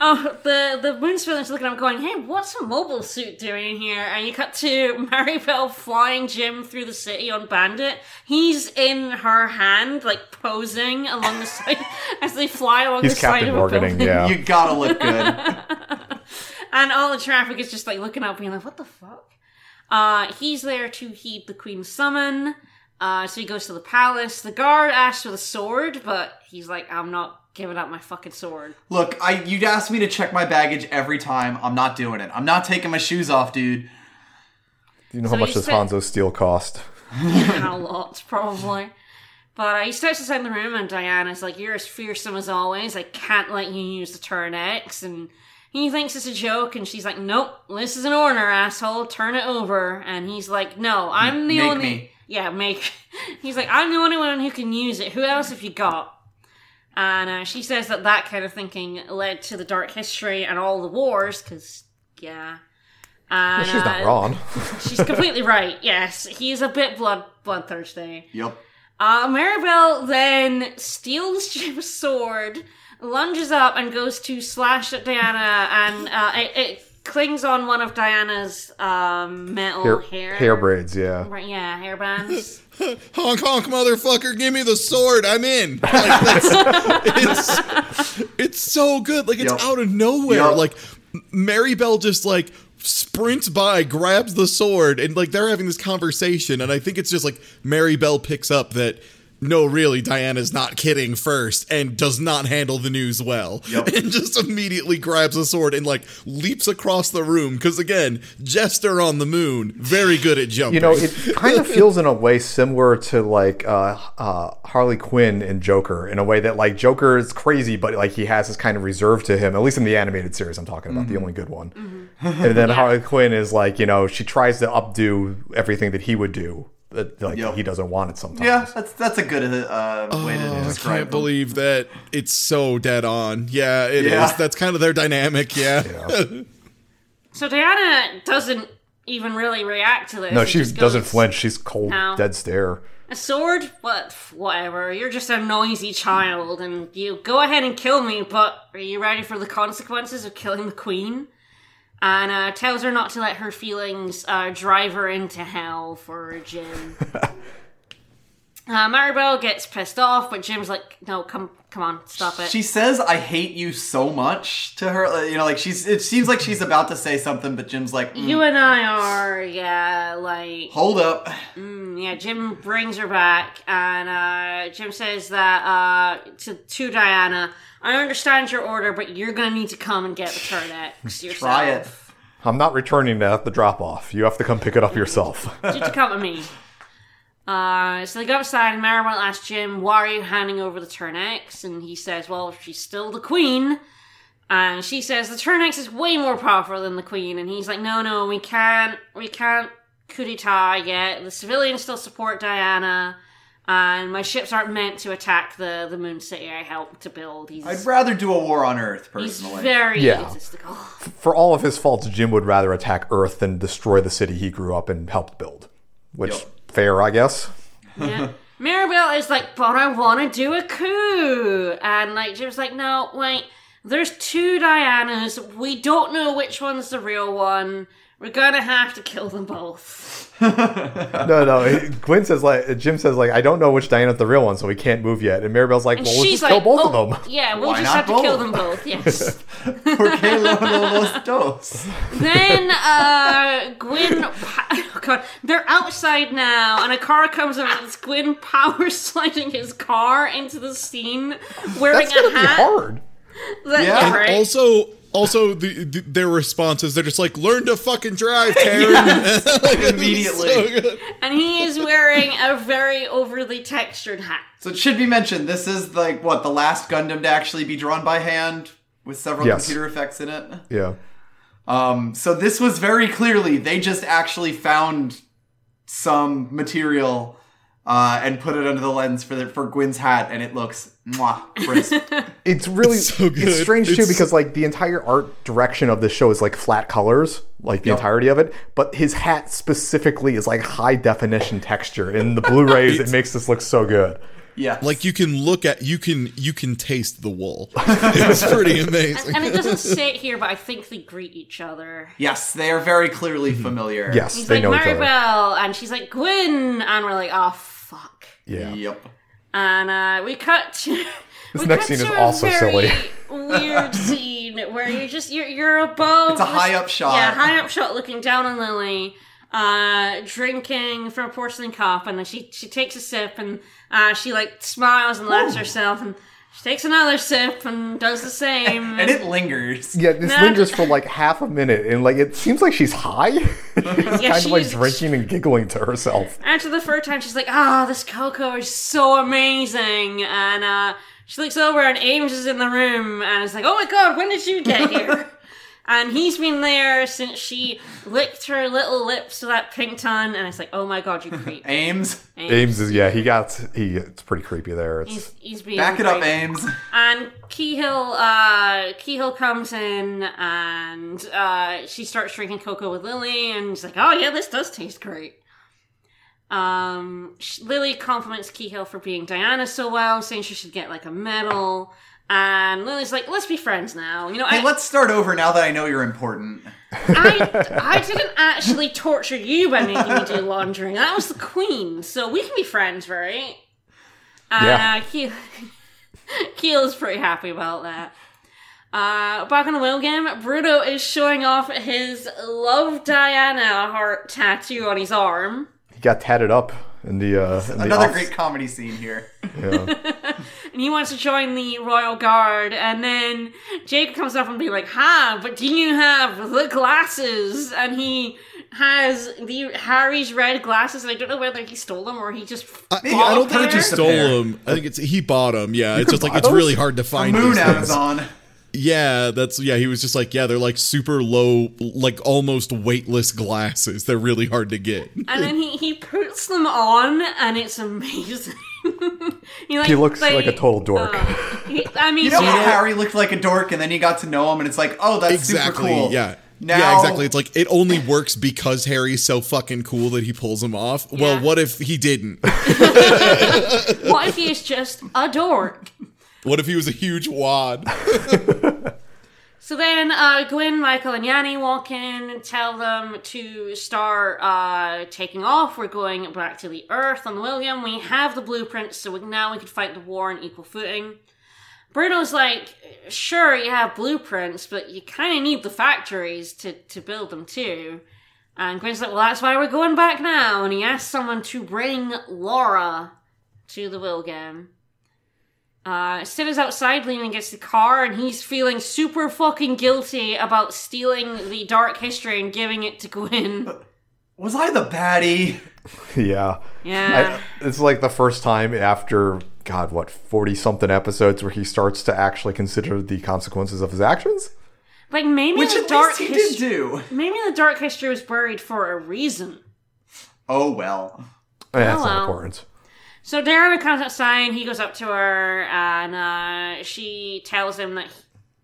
oh, the the Moonsvillian's looking up, going, "Hey, what's a mobile suit doing here?" And you cut to Mary Bell flying Jim through the city on Bandit. He's in her hand, like posing along the side as they fly along he's the side Captain of a building. yeah. You gotta look good. And all the traffic is just like looking up, being like, "What the fuck?" Uh, he's there to heed the Queen's summon. Uh, so he goes to the palace. The guard asks for the sword, but he's like, "I'm not giving up my fucking sword." look, I you'd ask me to check my baggage every time. I'm not doing it. I'm not taking my shoes off, dude. Do you know So how much you does spent- Hanzo steel cost? a lot, probably. But uh, he starts to inside the room, and Diana's like, "You're as fearsome as always. I can't let you use the turn X." And he thinks it's a joke, and she's like, "Nope, this is an order, asshole. Turn it over." And he's like, "No, I'm the Make only." me. Yeah, make. He's like, "I'm the only one who can use it. Who else have you got?" And uh, she says that that kind of thinking led to the dark history and all the wars, because yeah. And, She's not uh, wrong. She's completely right. Yes, he's a bit blood bloodthirsty. Yep. Uh, Mary Bell then steals Jim's sword, lunges up, and goes to slash at Diana, and uh, it, it clings on one of Diana's um, metal hair, hair hair braids, yeah. Right, yeah, hair bands. honk honk, motherfucker, give me the sword. I'm in. Like, that's, it's it's so good. Like it's Yep. out of nowhere. Yep. Like Mary Bell just like sprints by, grabs the sword, and like they're having this conversation, and I think it's just like Mary Bell picks up that. No, really, Diana's not kidding first and does not handle the news well. Yep. And just immediately grabs a sword and like leaps across the room. Because again, Jester on the moon, very good at jumping. You know, it kind of feels in a way similar to like uh, uh, Harley Quinn and Joker, in a way that like Joker is crazy, but like he has this kind of reserve to him. At least in the animated series, I'm talking about the only good one. And then Harley Quinn is like, you know, she tries to updo everything that he would do. That like Yep. he doesn't want it sometimes. Yeah, that's that's a good uh, way to Oh, I can't them. believe that it's so dead on. Yeah, it is. Yeah. That's kind of their dynamic. Yeah. so Diana doesn't even really react to this. No, It she doesn't goes, flinch. She's cold, No. dead stare. A sword? What? Whatever. You're just a noisy child, and you go ahead and kill me, but are you ready for the consequences of killing the queen? And uh, tells her not to let her feelings uh, drive her into hell for Jim. Uh, Mary Bell gets pissed off, but Jim's like, "No, come, come on, stop it." She says, "I hate you so much" to her. uh, You know, like she's. It seems like she's about to say something, but Jim's like, "Mm, you and I are, yeah, like, "Hold up." yeah. Jim brings her back, and uh, Jim says that uh, to to Diana, "I understand your order, but you're gonna need to come and get the Turn X yourself. Try it. I'm not returning that at the drop off. You have to come pick it up yourself. You to come with me." Uh, so they go outside, and Mary Bell asks Jim, "Why are you handing over the Turn X?" And he says, "Well, she's still the queen." And she says the Turn X is way more powerful than the Queen, and he's like, "No, no, we can't, we can't coup d'état yet. The civilians still support Diana, and my ships aren't meant to attack the the Moon City I helped to build." He's I'd rather do a war on Earth personally. he's personally. very Yeah. egotistical. For all of his faults, Jim would rather attack Earth than destroy the city he grew up and helped build. Which, Yep. fair, I guess. Yeah. Mary Bell is like, but I want to do a coup. And like, Jim's like, no, wait, there's two Dianas. We don't know which one's the real one. We're gonna have to kill them both. No, no. Gwen says like Jim says like I don't know which Diana's the real one, so we can't move yet. And Mary Bell's like, And well, let's she's just like, kill both oh, of them. yeah, we'll Why just not have to kill them both. Yes. Porque lo los dos. then uh, Gwyn, oh God, they're outside now, and a car comes up. and It's Gwyn power sliding his car into the scene, wearing That's gonna a be hard. That- Yeah. yeah, And right? Also, also the, the, their responses they're just like, "Learn to fucking drive, Karen." Immediately. So and he is wearing a very overly textured hat. So it should be mentioned, this is like what the last Gundam to actually be drawn by hand with several Yes. computer effects in it. Yeah. Um, so this was very clearly they just actually found some material uh, and put it under the lens for the, for Gwyn's hat, and it looks mwah, crisp. It's really It's so it's good. strange too because like the entire art direction of this show is like flat colors, like the Yep. entirety of it. But his hat specifically is like high definition texture. In the Blu-rays, it makes this look so good. yeah, Like you can look at you can you can taste the wool. It's pretty amazing. And it doesn't say it here, but I think they greet each other. yes, they are very clearly mm-hmm. familiar. Yes, He's they like, know each other. Mary Bell, and she's like, Gwyn, and we're like, oh, fuck. Yeah. Yep. And uh, we cut to. This we next cut scene is a also very silly. weird scene where you're just you're you're above. It's a high up shot. Yeah, high up shot, looking down on Lily, uh, drinking from a porcelain cup, and then she she takes a sip and uh, she like smiles and laughs herself, and she takes another sip and does the same. And it lingers. Yeah, this Nah. lingers for like half a minute, and like it seems like she's high. she's kind of like she's- drinking and giggling to herself. After the first time, she's like, "Ah, this cocoa is so amazing," and uh, she looks over and Ames is in the room, and it's like, "Oh my god, when did you get here?" and he's been there since she licked her little lips to that pink tongue, and it's like, "Oh my god, you creep." Ames, Ames is yeah, he got he. It's pretty creepy there. It's He's, he's being back it up. Ames. And Kihel, uh, Kihel comes in and uh, she starts drinking cocoa with Lily, and she's like, "Oh yeah, this does taste great." Um, sh- Lily compliments Kihel for being Diana so well, saying she should get like a medal. And Lily's like, "Let's be friends now." You know, Hey, I, let's start over now that I know you're important. I, I didn't actually torture you by making me do laundry. That was the queen, so we can be friends, right? Yeah. Uh, Keel, Keel is pretty happy about that. Uh, back on the wheel game, Bruno is showing off his Love Diana heart tattoo on his arm. he got tatted up in the uh in the Another off- great comedy scene here. yeah. and he wants to join the royal guard. And then Jake comes up and be like, "Ha! But do you have the glasses?" And he has the Harry's red glasses. And I don't know whether he stole them or he just. I, I don't think he purchase a stole them. I think it's he bought them. Yeah, it's just like buy it's really hard to find. Moon. Amazon. Yeah, that's yeah. He was just like, yeah, they're like super low, like almost weightless glasses. They're really hard to get. And then he, he puts them on, and it's amazing. he, like, He looks they- like a total dork. uh, he- I mean, You know he- how Harry looked like a dork, and then you got to know him, and it's like, oh, that's exactly. super cool. Yeah. Now, yeah, exactly. It's like it only works because Harry's so fucking cool that he pulls him off. Well, what if he didn't? what if he's just a dork? what if he was a huge wad? So then uh, Gwyn, Michael, and Yanni walk in and tell them to start uh, taking off. We're going back to the Earth on the Wilgem. We have the blueprints, so we, now we can fight the war on equal footing. Bruno's like, sure, you have blueprints, but you kind of need the factories to, to build them too. And Gwyn's like, well, that's why we're going back now. And he asks someone to bring Loran to the Wilgem. Uh, Sid is outside leaning against the car, and he's feeling super fucking guilty about stealing the dark history and giving it to Gwyn. Was I the baddie? Yeah. Yeah. I, it's like the first time after God, what forty something episodes where he starts to actually consider the consequences of his actions. like maybe Which the at dark least he his- did do. maybe the dark history was buried for a reason. Oh well. Eh, that's Oh, not important. So Darren comes outside. He goes up to her, and uh, she tells him that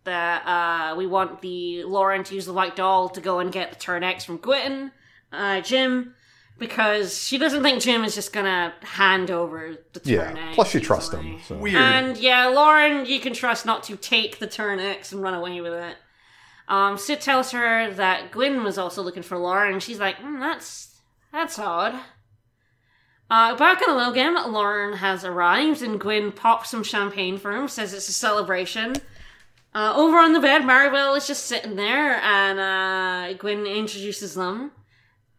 that uh, we want the Loran to use the white doll to go and get the Turn X from Gwyn, uh, Jim, because she doesn't think Jim is just gonna hand over the Turn Yeah. X. Plus, she trusts him. So. Weird. And yeah, Loran, you can trust not to take the Turn X and run away with it. Um, Sid tells her that Gwyn was also looking for Loran, and she's like, mm, "That's that's odd." Uh, back in the Wilgem, Loran has arrived, and Gwyn pops some champagne for him, says it's a celebration. Uh, over on the bed, Mary Bell is just sitting there, and uh, Gwyn introduces them.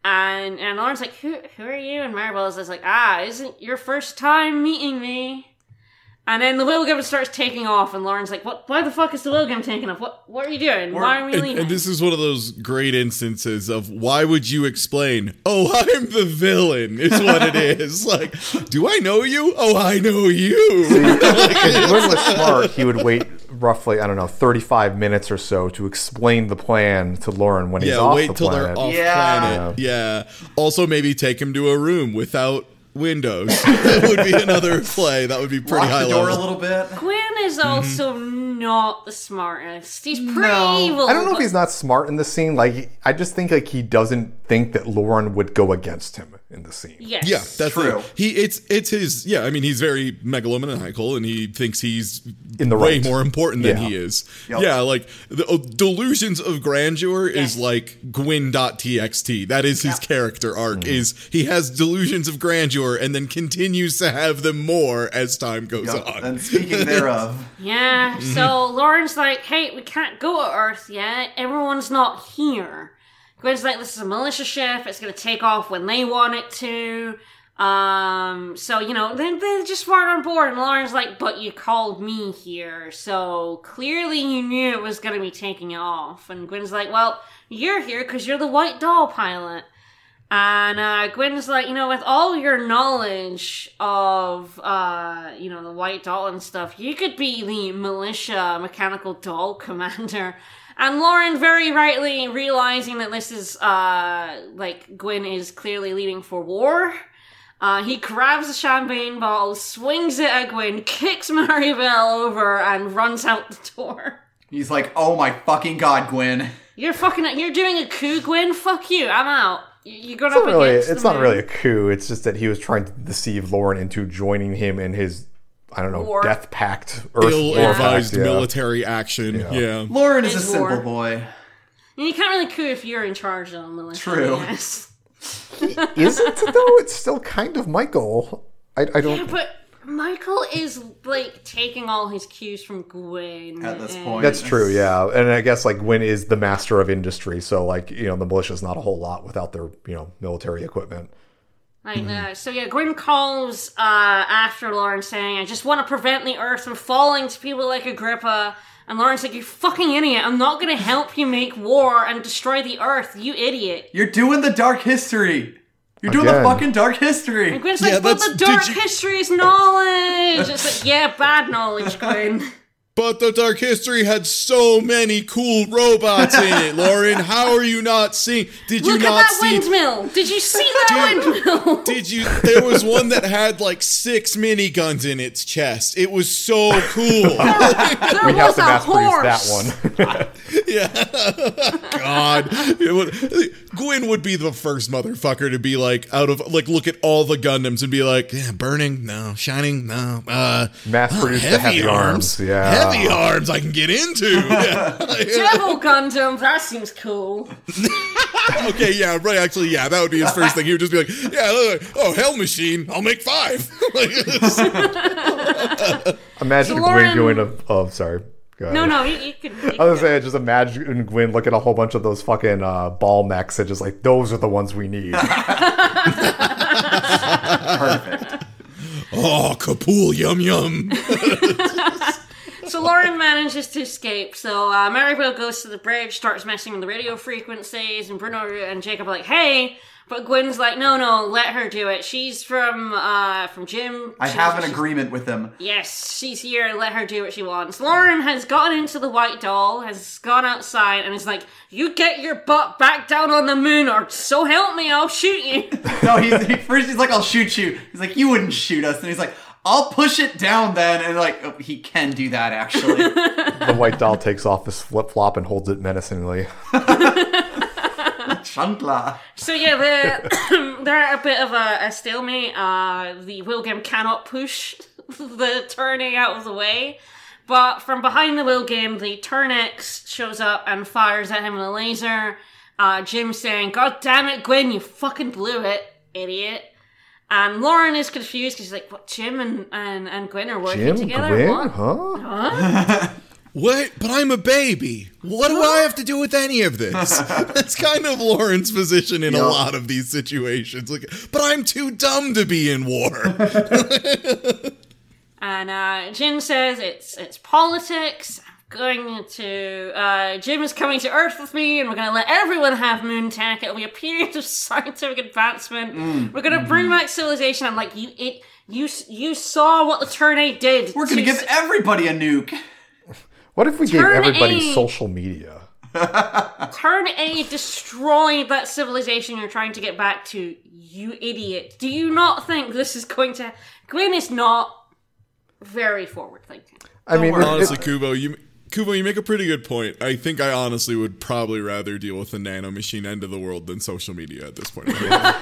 And and Loran's like, who who are you? And Mary Bell is like, ah, isn't your first time meeting me? And then the Wilgem starts taking off, and Loran's like, "What? Why the fuck is the Wilgem taking off? What? What are you doing? Why are we And, leaving?" and this is one of those great instances of why would you explain? Oh, I'm the villain, is what it is. Like, do I know you? Oh, I know you. if Glenn was smart, he would wait roughly, I don't know, 35 minutes or so to explain the plan to Loran when he's off wait the till planet. they're off Yeah. planet. Yeah. Also, maybe take him to a room without windows. that would be another play. That would be pretty Lock high the door level. a little bit. Gwyn is Mm-hmm. also not the smartest. He's pretty No. evil. I don't know if but- he's not smart in the scene. Like, I just think like he doesn't think that Loran would go against him in the scene. Yes. Yeah, that's True. it. He it's it's his yeah, I mean he's very megalomaniacal and he thinks he's In the way right. more important than Yeah. he is. Yep. Yeah, like the uh, delusions of grandeur is Yes. like Gwyn.txt. That is his character arc is he has delusions of grandeur and then continues to have them more as time goes Yep. on. And speaking thereof, Yeah. Mm-hmm. So Loran's like, "Hey, we can't go to Earth yet. Everyone's not here." Gwyn's like, "This is a militia ship. It's gonna take off when they want it to." Um. So you know, they they just weren't on board. And Loran's like, "But you called me here, so clearly you knew it was gonna be taking off." And Gwen's like, "Well, you're here because you're the White Doll pilot." And uh, Gwyn's like, you know, with all your knowledge of, uh, you know, the White Doll and stuff, you could be the militia mechanical doll commander. And Loran, very rightly realizing that this is, uh, like, Gwyn is clearly leading for war. Uh, he grabs a champagne bottle, swings it at Gwyn, kicks Mary Bell over, and runs out the door. he's like, "Oh my fucking god, Gwen." You're fucking, you're doing a coup, Gwyn? Fuck you, I'm out. You- You're going It's up not really. against It's the not man. really a coup. It's just that he was trying to deceive Loran into joining him in his, I don't know, War. death pact, Earth war Ill-advised yeah. military action. Yeah. Loran is a simple war. boy. And you can't really coup if you're in charge of the militia. True. Yes. Is it though? It's still kind of Michael. I, I don't. But Michael is like taking all his cues from Gwen At this point. That's true, yeah. And I guess like Gwyn is the master of industry, so like you know the militia's not a whole lot without their you know military equipment. Like, uh, so yeah, Gwen calls uh, after Loran saying, "I just want to prevent the Earth from falling to people like Agrippa." And Loran's like, "You fucking idiot! I'm not gonna help you make war and destroy the Earth, you idiot." You're doing the dark history. You're doing Again. the fucking dark history. And Gwen's Yeah, like, "But that's- the dark you- history is knowledge." it's like, yeah, bad knowledge, Gwen. But the Dark History had so many cool robots in it, Loran. How are you not seeing? Did you Look at not that see? windmill. Did you see that Dude. windmill? Did you? There was one that had like six miniguns in its chest. It was so cool. There We have was to a mass produce that one. Yeah. God. It would, Gwyn would be the first motherfucker to be like, out of, like, look at all the Gundams and be like, yeah, burning? No. Shining? No. Uh, Mass produced the heavy arms. Yeah. Heavy arms I can get into. Yeah. Devil Gundam, that seems cool. okay, yeah, right. Actually, yeah, that would be his first thing. He would just be like, yeah, look, oh, Hell Machine, I'll make five. Imagine So Gwyn Loran- going to. Oh, sorry. Go ahead. No, no, you, you could. you I was saying, just imagine Gwyn looking at a whole bunch of those fucking uh, ball mechs and just like, those are the ones we need. Perfect. oh, Kapool, yum yum. So Loran manages to escape. So uh, Mary Bell goes to the bridge, starts messing with the radio frequencies, and Bruno and Jacob are like, "Hey!" But Gwen's like, "No, no, let her do it. She's from uh from Jim. I She's- have an she's- agreement with them. Yes, she's here. Let her do what she wants." Loran has gotten into the white doll, has gone outside, and is like, "You get your butt back down on the moon, or so help me, I'll shoot you." No, he's he, first he's like, "I'll shoot you." He's like, "You wouldn't shoot us," and he's like, "I'll push it down then." And like, oh, he can do that actually. the white doll takes off his flip flop and holds it menacingly. Shankla. So yeah, they're they're at a bit of a, a stalemate. Uh, the Wilgem cannot push the turning out of the way, but from behind the Wilgem, the Turn X shows up and fires at him with a laser. Uh, Jim saying, "God damn it, Gwen, you fucking blew it, idiot." And Loran is confused because she's like, "What? Jim and and and Gwyn are working Jim, together? Gwyn, What? huh? What? But I'm a baby. What do I have to do with any of this? That's kind of Loran's position in a lot of these situations. Like, but I'm too dumb to be in war. And uh, Jim says it's it's politics. I'm going to uh, Jim is coming to Earth with me, and we're going to let everyone have moon tech. It'll be a period of scientific advancement. We're going to bring back civilization. I'm like you it. You you saw what the Turn A did. We're gonna give s- everybody a nuke. What if we gave everybody A. social media? Turn A destroyed that civilization you're trying to get back to. You idiot! Do you not think this is going to? Gwyn is not very forward thinking. I mean, worry. it- honestly, Kubo, you Kubo, you make a pretty good point. I think I honestly would probably rather deal with the nano machine end of the world than social media at this point. in my life.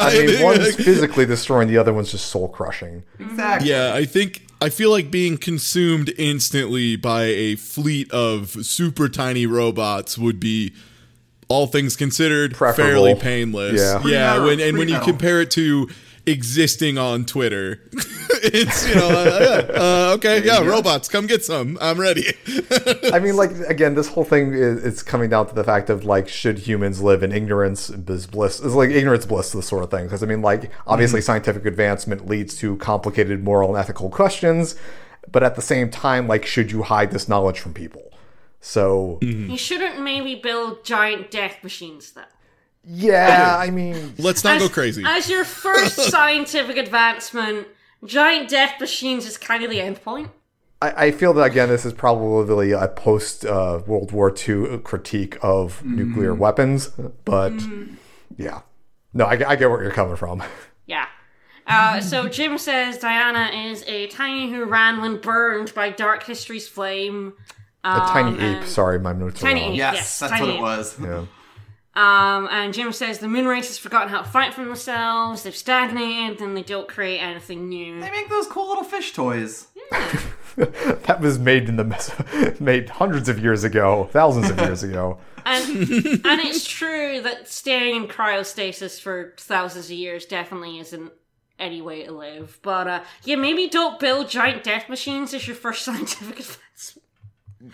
I mean, one's physically destroying, the other one's just soul crushing. Exactly. Yeah, I think I feel like being consumed instantly by a fleet of super tiny robots would be all things considered Preferable. fairly painless. Yeah. Yeah, when and when you compare it to existing on Twitter, it's you know uh, yeah, uh, okay, yeah, robots, come get some. I'm ready. I mean, like again, this whole thing is it's coming down to the fact of like, should humans live in ignorance is bliss? It's like ignorance bliss, this sort of thing. Because I mean, like, obviously, scientific advancement leads to complicated moral and ethical questions, but at the same time, like, should you hide this knowledge from people? So, You shouldn't maybe build giant death machines though. Yeah, I mean, Let's not as, go crazy. As your first scientific advancement, giant death machines is kind of the end point. I, I feel that again, this is probably a post uh, World War II critique of nuclear weapons, but yeah, no, I, I get where you're coming from. Yeah. Uh, so Jim says Diana is a tiny who ran when burned by dark history's flame. A tiny Um, ape. Sorry, my notes are Tiny wrong. ape. Yes, Yes, that's tiny what it was. Yeah. Um, and Jim says the moon race has forgotten how to fight for themselves. They've stagnated, and they don't create anything new. They make those cool little fish toys. That was made in the mes- made hundreds of years ago, thousands of years ago. And and it's true that staying in cryostasis for thousands of years definitely isn't any way to live. But uh, yeah, maybe don't build giant death machines as your first scientific advancement.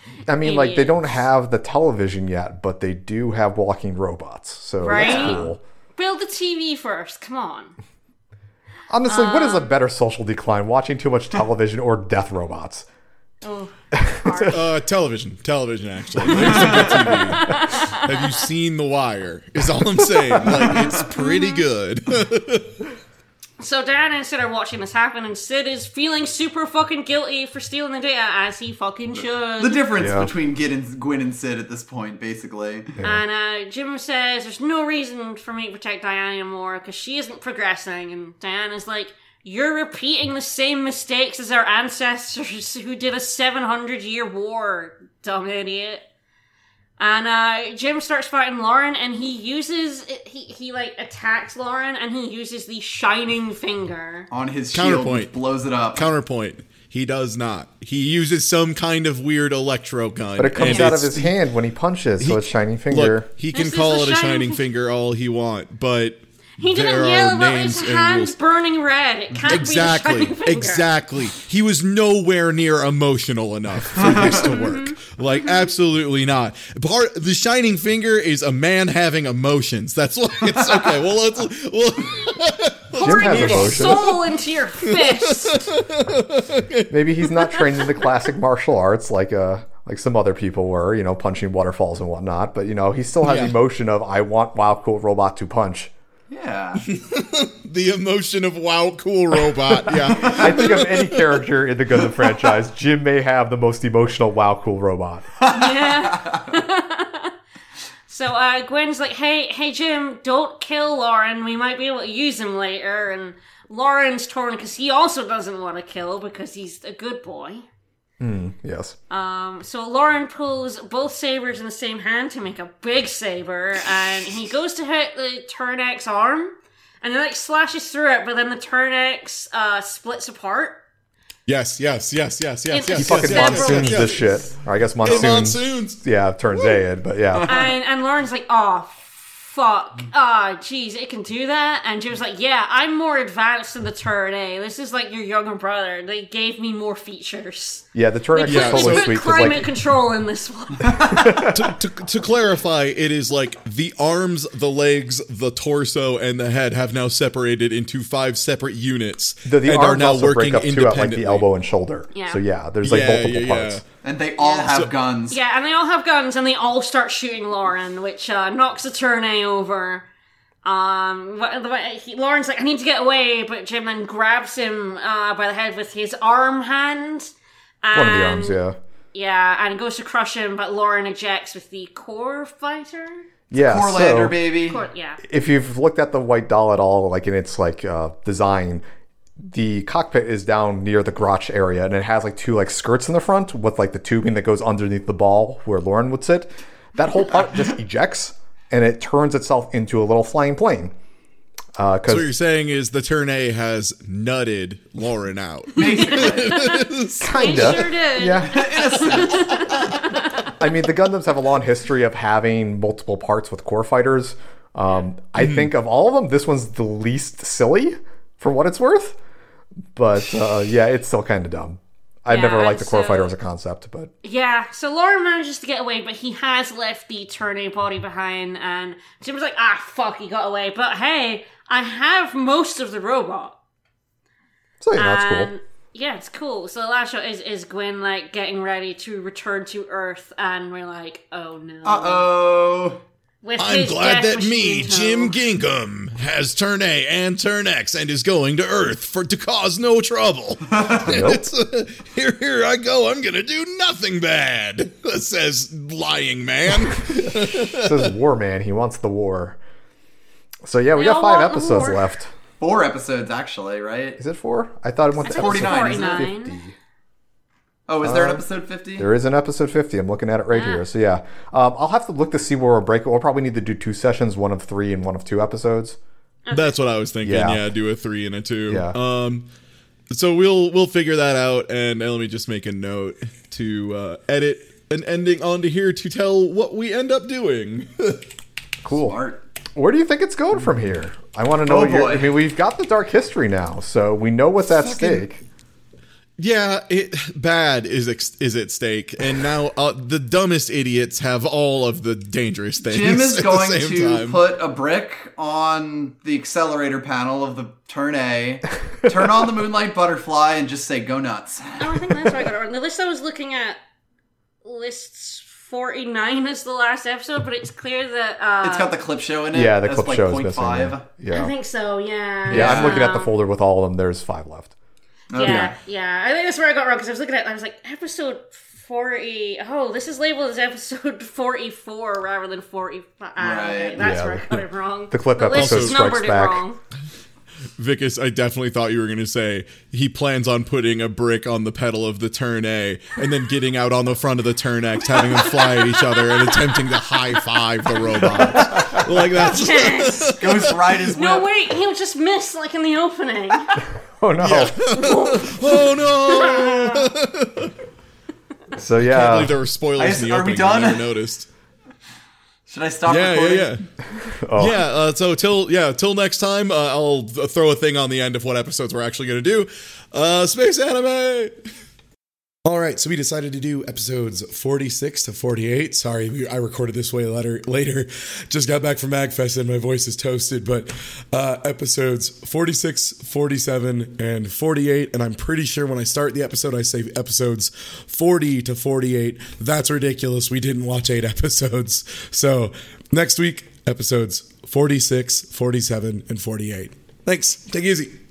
I mean, like they don't have the television yet, but they do have walking robots, so Right? that's cool. Build the TV first. Come on. Honestly, what is a better social decline? Watching too much television or death robots? Oh, Uh, television, television. Actually, There's some good TV. Have you seen The Wire? Is all I'm saying. Like it's pretty good. So Diana and Sid are watching this happen, and Sid is feeling super fucking guilty for stealing the data, as he fucking should. The difference Yeah. between Gid and Gwyn and Sid at this point, basically. And uh, Jim says there's no reason for me to protect Diana anymore because she isn't progressing. And Diana's like, You're repeating the same mistakes as our ancestors who did a 700 year war, dumb idiot. And uh, Jim starts fighting Loran, and he uses he he like attacks Loran, and he uses the shining finger. On his shield, Counterpoint. which blows it up. Counterpoint. He does not. He uses some kind of weird electro gun. But it comes out of his hand when he punches, so it's shining finger. Look, he can This call the it a shining shining finger all he want, but He didn't there yell about his hands rules. burning red. It can't Exactly, be the shining finger. exactly. He was nowhere near emotional enough for this to work. Like, absolutely not. Part the shining finger is a man having emotions. That's why it's okay. Well, let's. Well, Jim has Your emotions. soul into your fist. Maybe he's not trained in the classic martial arts like uh like some other people were, you know, punching waterfalls and whatnot. But you know, he still has Yeah. emotion of I want Wow Cool Robot to punch. Yeah. the emotion of wow, cool robot. Yeah. I think of any character in the Gundam franchise, Jim may have the most emotional Wow Cool Robot. yeah. so uh, Gwen's like, "Hey, hey, Jim, don't kill Loran. We might be able to use him later." And Loran's torn because he also doesn't want to kill because he's a good boy. Yes. Um, so Loran pulls both sabers in the same hand to make a big saber, and he goes to hit the Turn X arm, and it like slashes through it, but then the Turn X uh, splits apart. Yes, yes, yes, yes, yes, He yes. He fucking yes, yes, monsoons yes, this shit. Or I guess It monsoons. monsoons. Yeah, turns Zayd, but yeah. And and Loran's like, oh fuck, ah, jeez, it can do that. And Jim's like, yeah, I'm more advanced than the Turn A. This is like your younger brother. They gave me more features. Yeah, the Turn X They is Yeah, put, so- totally sweet climate like control in this one. to, to, to clarify, it is like the arms, the legs, the torso, and the head have now separated into five separate units the, the and arms are now also working break up too at like the elbow and shoulder. Yeah. So yeah, there's like Yeah, multiple yeah, parts. And they all have So- guns. Yeah, and they all have guns, and they all start shooting Loran, which uh, knocks the turn A over. Um, wh- the he, Loran's like, I need to get away, but Jim then grabs him uh, by the head with his arm hand. And, One of the arms, yeah. Yeah, and goes to crush him, but Loran ejects with the core fighter. Yeah. Corlander, so, baby. Core, yeah. if you've looked at the white doll at all, like in its like uh, design, the cockpit is down near the crotch area, and it has like two like skirts in the front with like the tubing that goes underneath the ball where Loran would sit. That whole part just ejects, and it turns itself into a little flying plane. So what you're saying is the turn A has nutted Loran out. kinda, Sure did. yeah. I mean, the Gundams have a long history of having multiple parts with core fighters. Um, I think of all of them, this one's the least silly for what it's worth. But uh, yeah, it's still kind of dumb. I've Yeah, never liked the core so- fighter as a concept, but Yeah, so Loran manages to get away, but he has left the turn A body behind, and Jim's like, ah, fuck, he got away. But hey, I have most of the robot. so yeah, that's cool. yeah, it's cool. So the last shot is, is Gwen like getting ready to return to Earth, and we're like, oh no. Uh oh. With I'm glad that me, machine Jim toe. Gingham, has turn A and turn X and is going to Earth for to cause no trouble. It's, uh, here, here I go. I'm gonna do nothing bad. Says lying man. It says War Man. He wants the war. So yeah, we They got five episodes left. Four episodes, actually, right? Is it four? I thought it went to I think it's episode 49, isn't it? 49. 50. Oh, is there an Uh, episode 50? There is an episode 50. I'm looking at it right Yeah. here. So yeah, um, I'll have to look to see where we'll break it. We'll probably need to do two sessions, one of three and one of two episodes. That's what I was thinking. Yeah. Yeah. do a three and a two. Yeah. Um, so we'll we'll figure that out, and let me just make a note to uh, edit an ending onto here to tell what we end up doing. Cool. Smart. Where do you think it's going from here? I want to know. Oh, what boy. I mean, we've got the dark history now, so we know what's at Fucking- stake. Yeah, it bad is ex- is at stake, and now uh, the dumbest idiots have all of the dangerous things. Jim is at going the same to time. put a brick on the accelerator panel of the turn A, turn on the moonlight butterfly, and just say "Go nuts." Oh, I think that's where I got it wrong. The list I was looking at lists 49 as the last episode, but it's clear that. Uh, It's got the clip show in it. Yeah, the clip like, show is missing. five. Yeah. I think so, yeah. Yeah, I'm looking at the Um, folder with all of them. There's five left. Okay. Yeah, yeah. I think that's where I got wrong because I was looking at. I was like, episode forty. Oh, this is labeled as episode forty-four rather than forty-five. Ah, okay, Right. that's Yeah, where I the- got it wrong. the clip list episode is strikes numbered it back. wrong. Vicus, I definitely thought you were going to say he plans on putting a brick on the pedal of the turn A and then getting out on the front of the turn X, having them fly at each other and attempting to high five the robots. like that's Yes. Ghost ride his whip. No, wait, he'll just miss like in the opening. Oh no! oh no! So yeah, I yeah, believe there were spoilers I- in the are we opening. done? I never noticed. Should I stop Yeah, recording? yeah, yeah. Yeah, uh, so till yeah, till next time, uh, I'll th- throw a thing on the end of what episodes we're actually going to do. Uh, space anime. All right, so we decided to do episodes 46 to 48. Sorry, we, I recorded this way later. Later, just got back from MagFest and my voice is toasted. But uh, episodes 46, 47, and 48. And I'm pretty sure when I start the episode, I say episodes 40 to 48. That's ridiculous. We didn't watch eight episodes. So next week, episodes 46, 47, and 48. Thanks. Take it easy.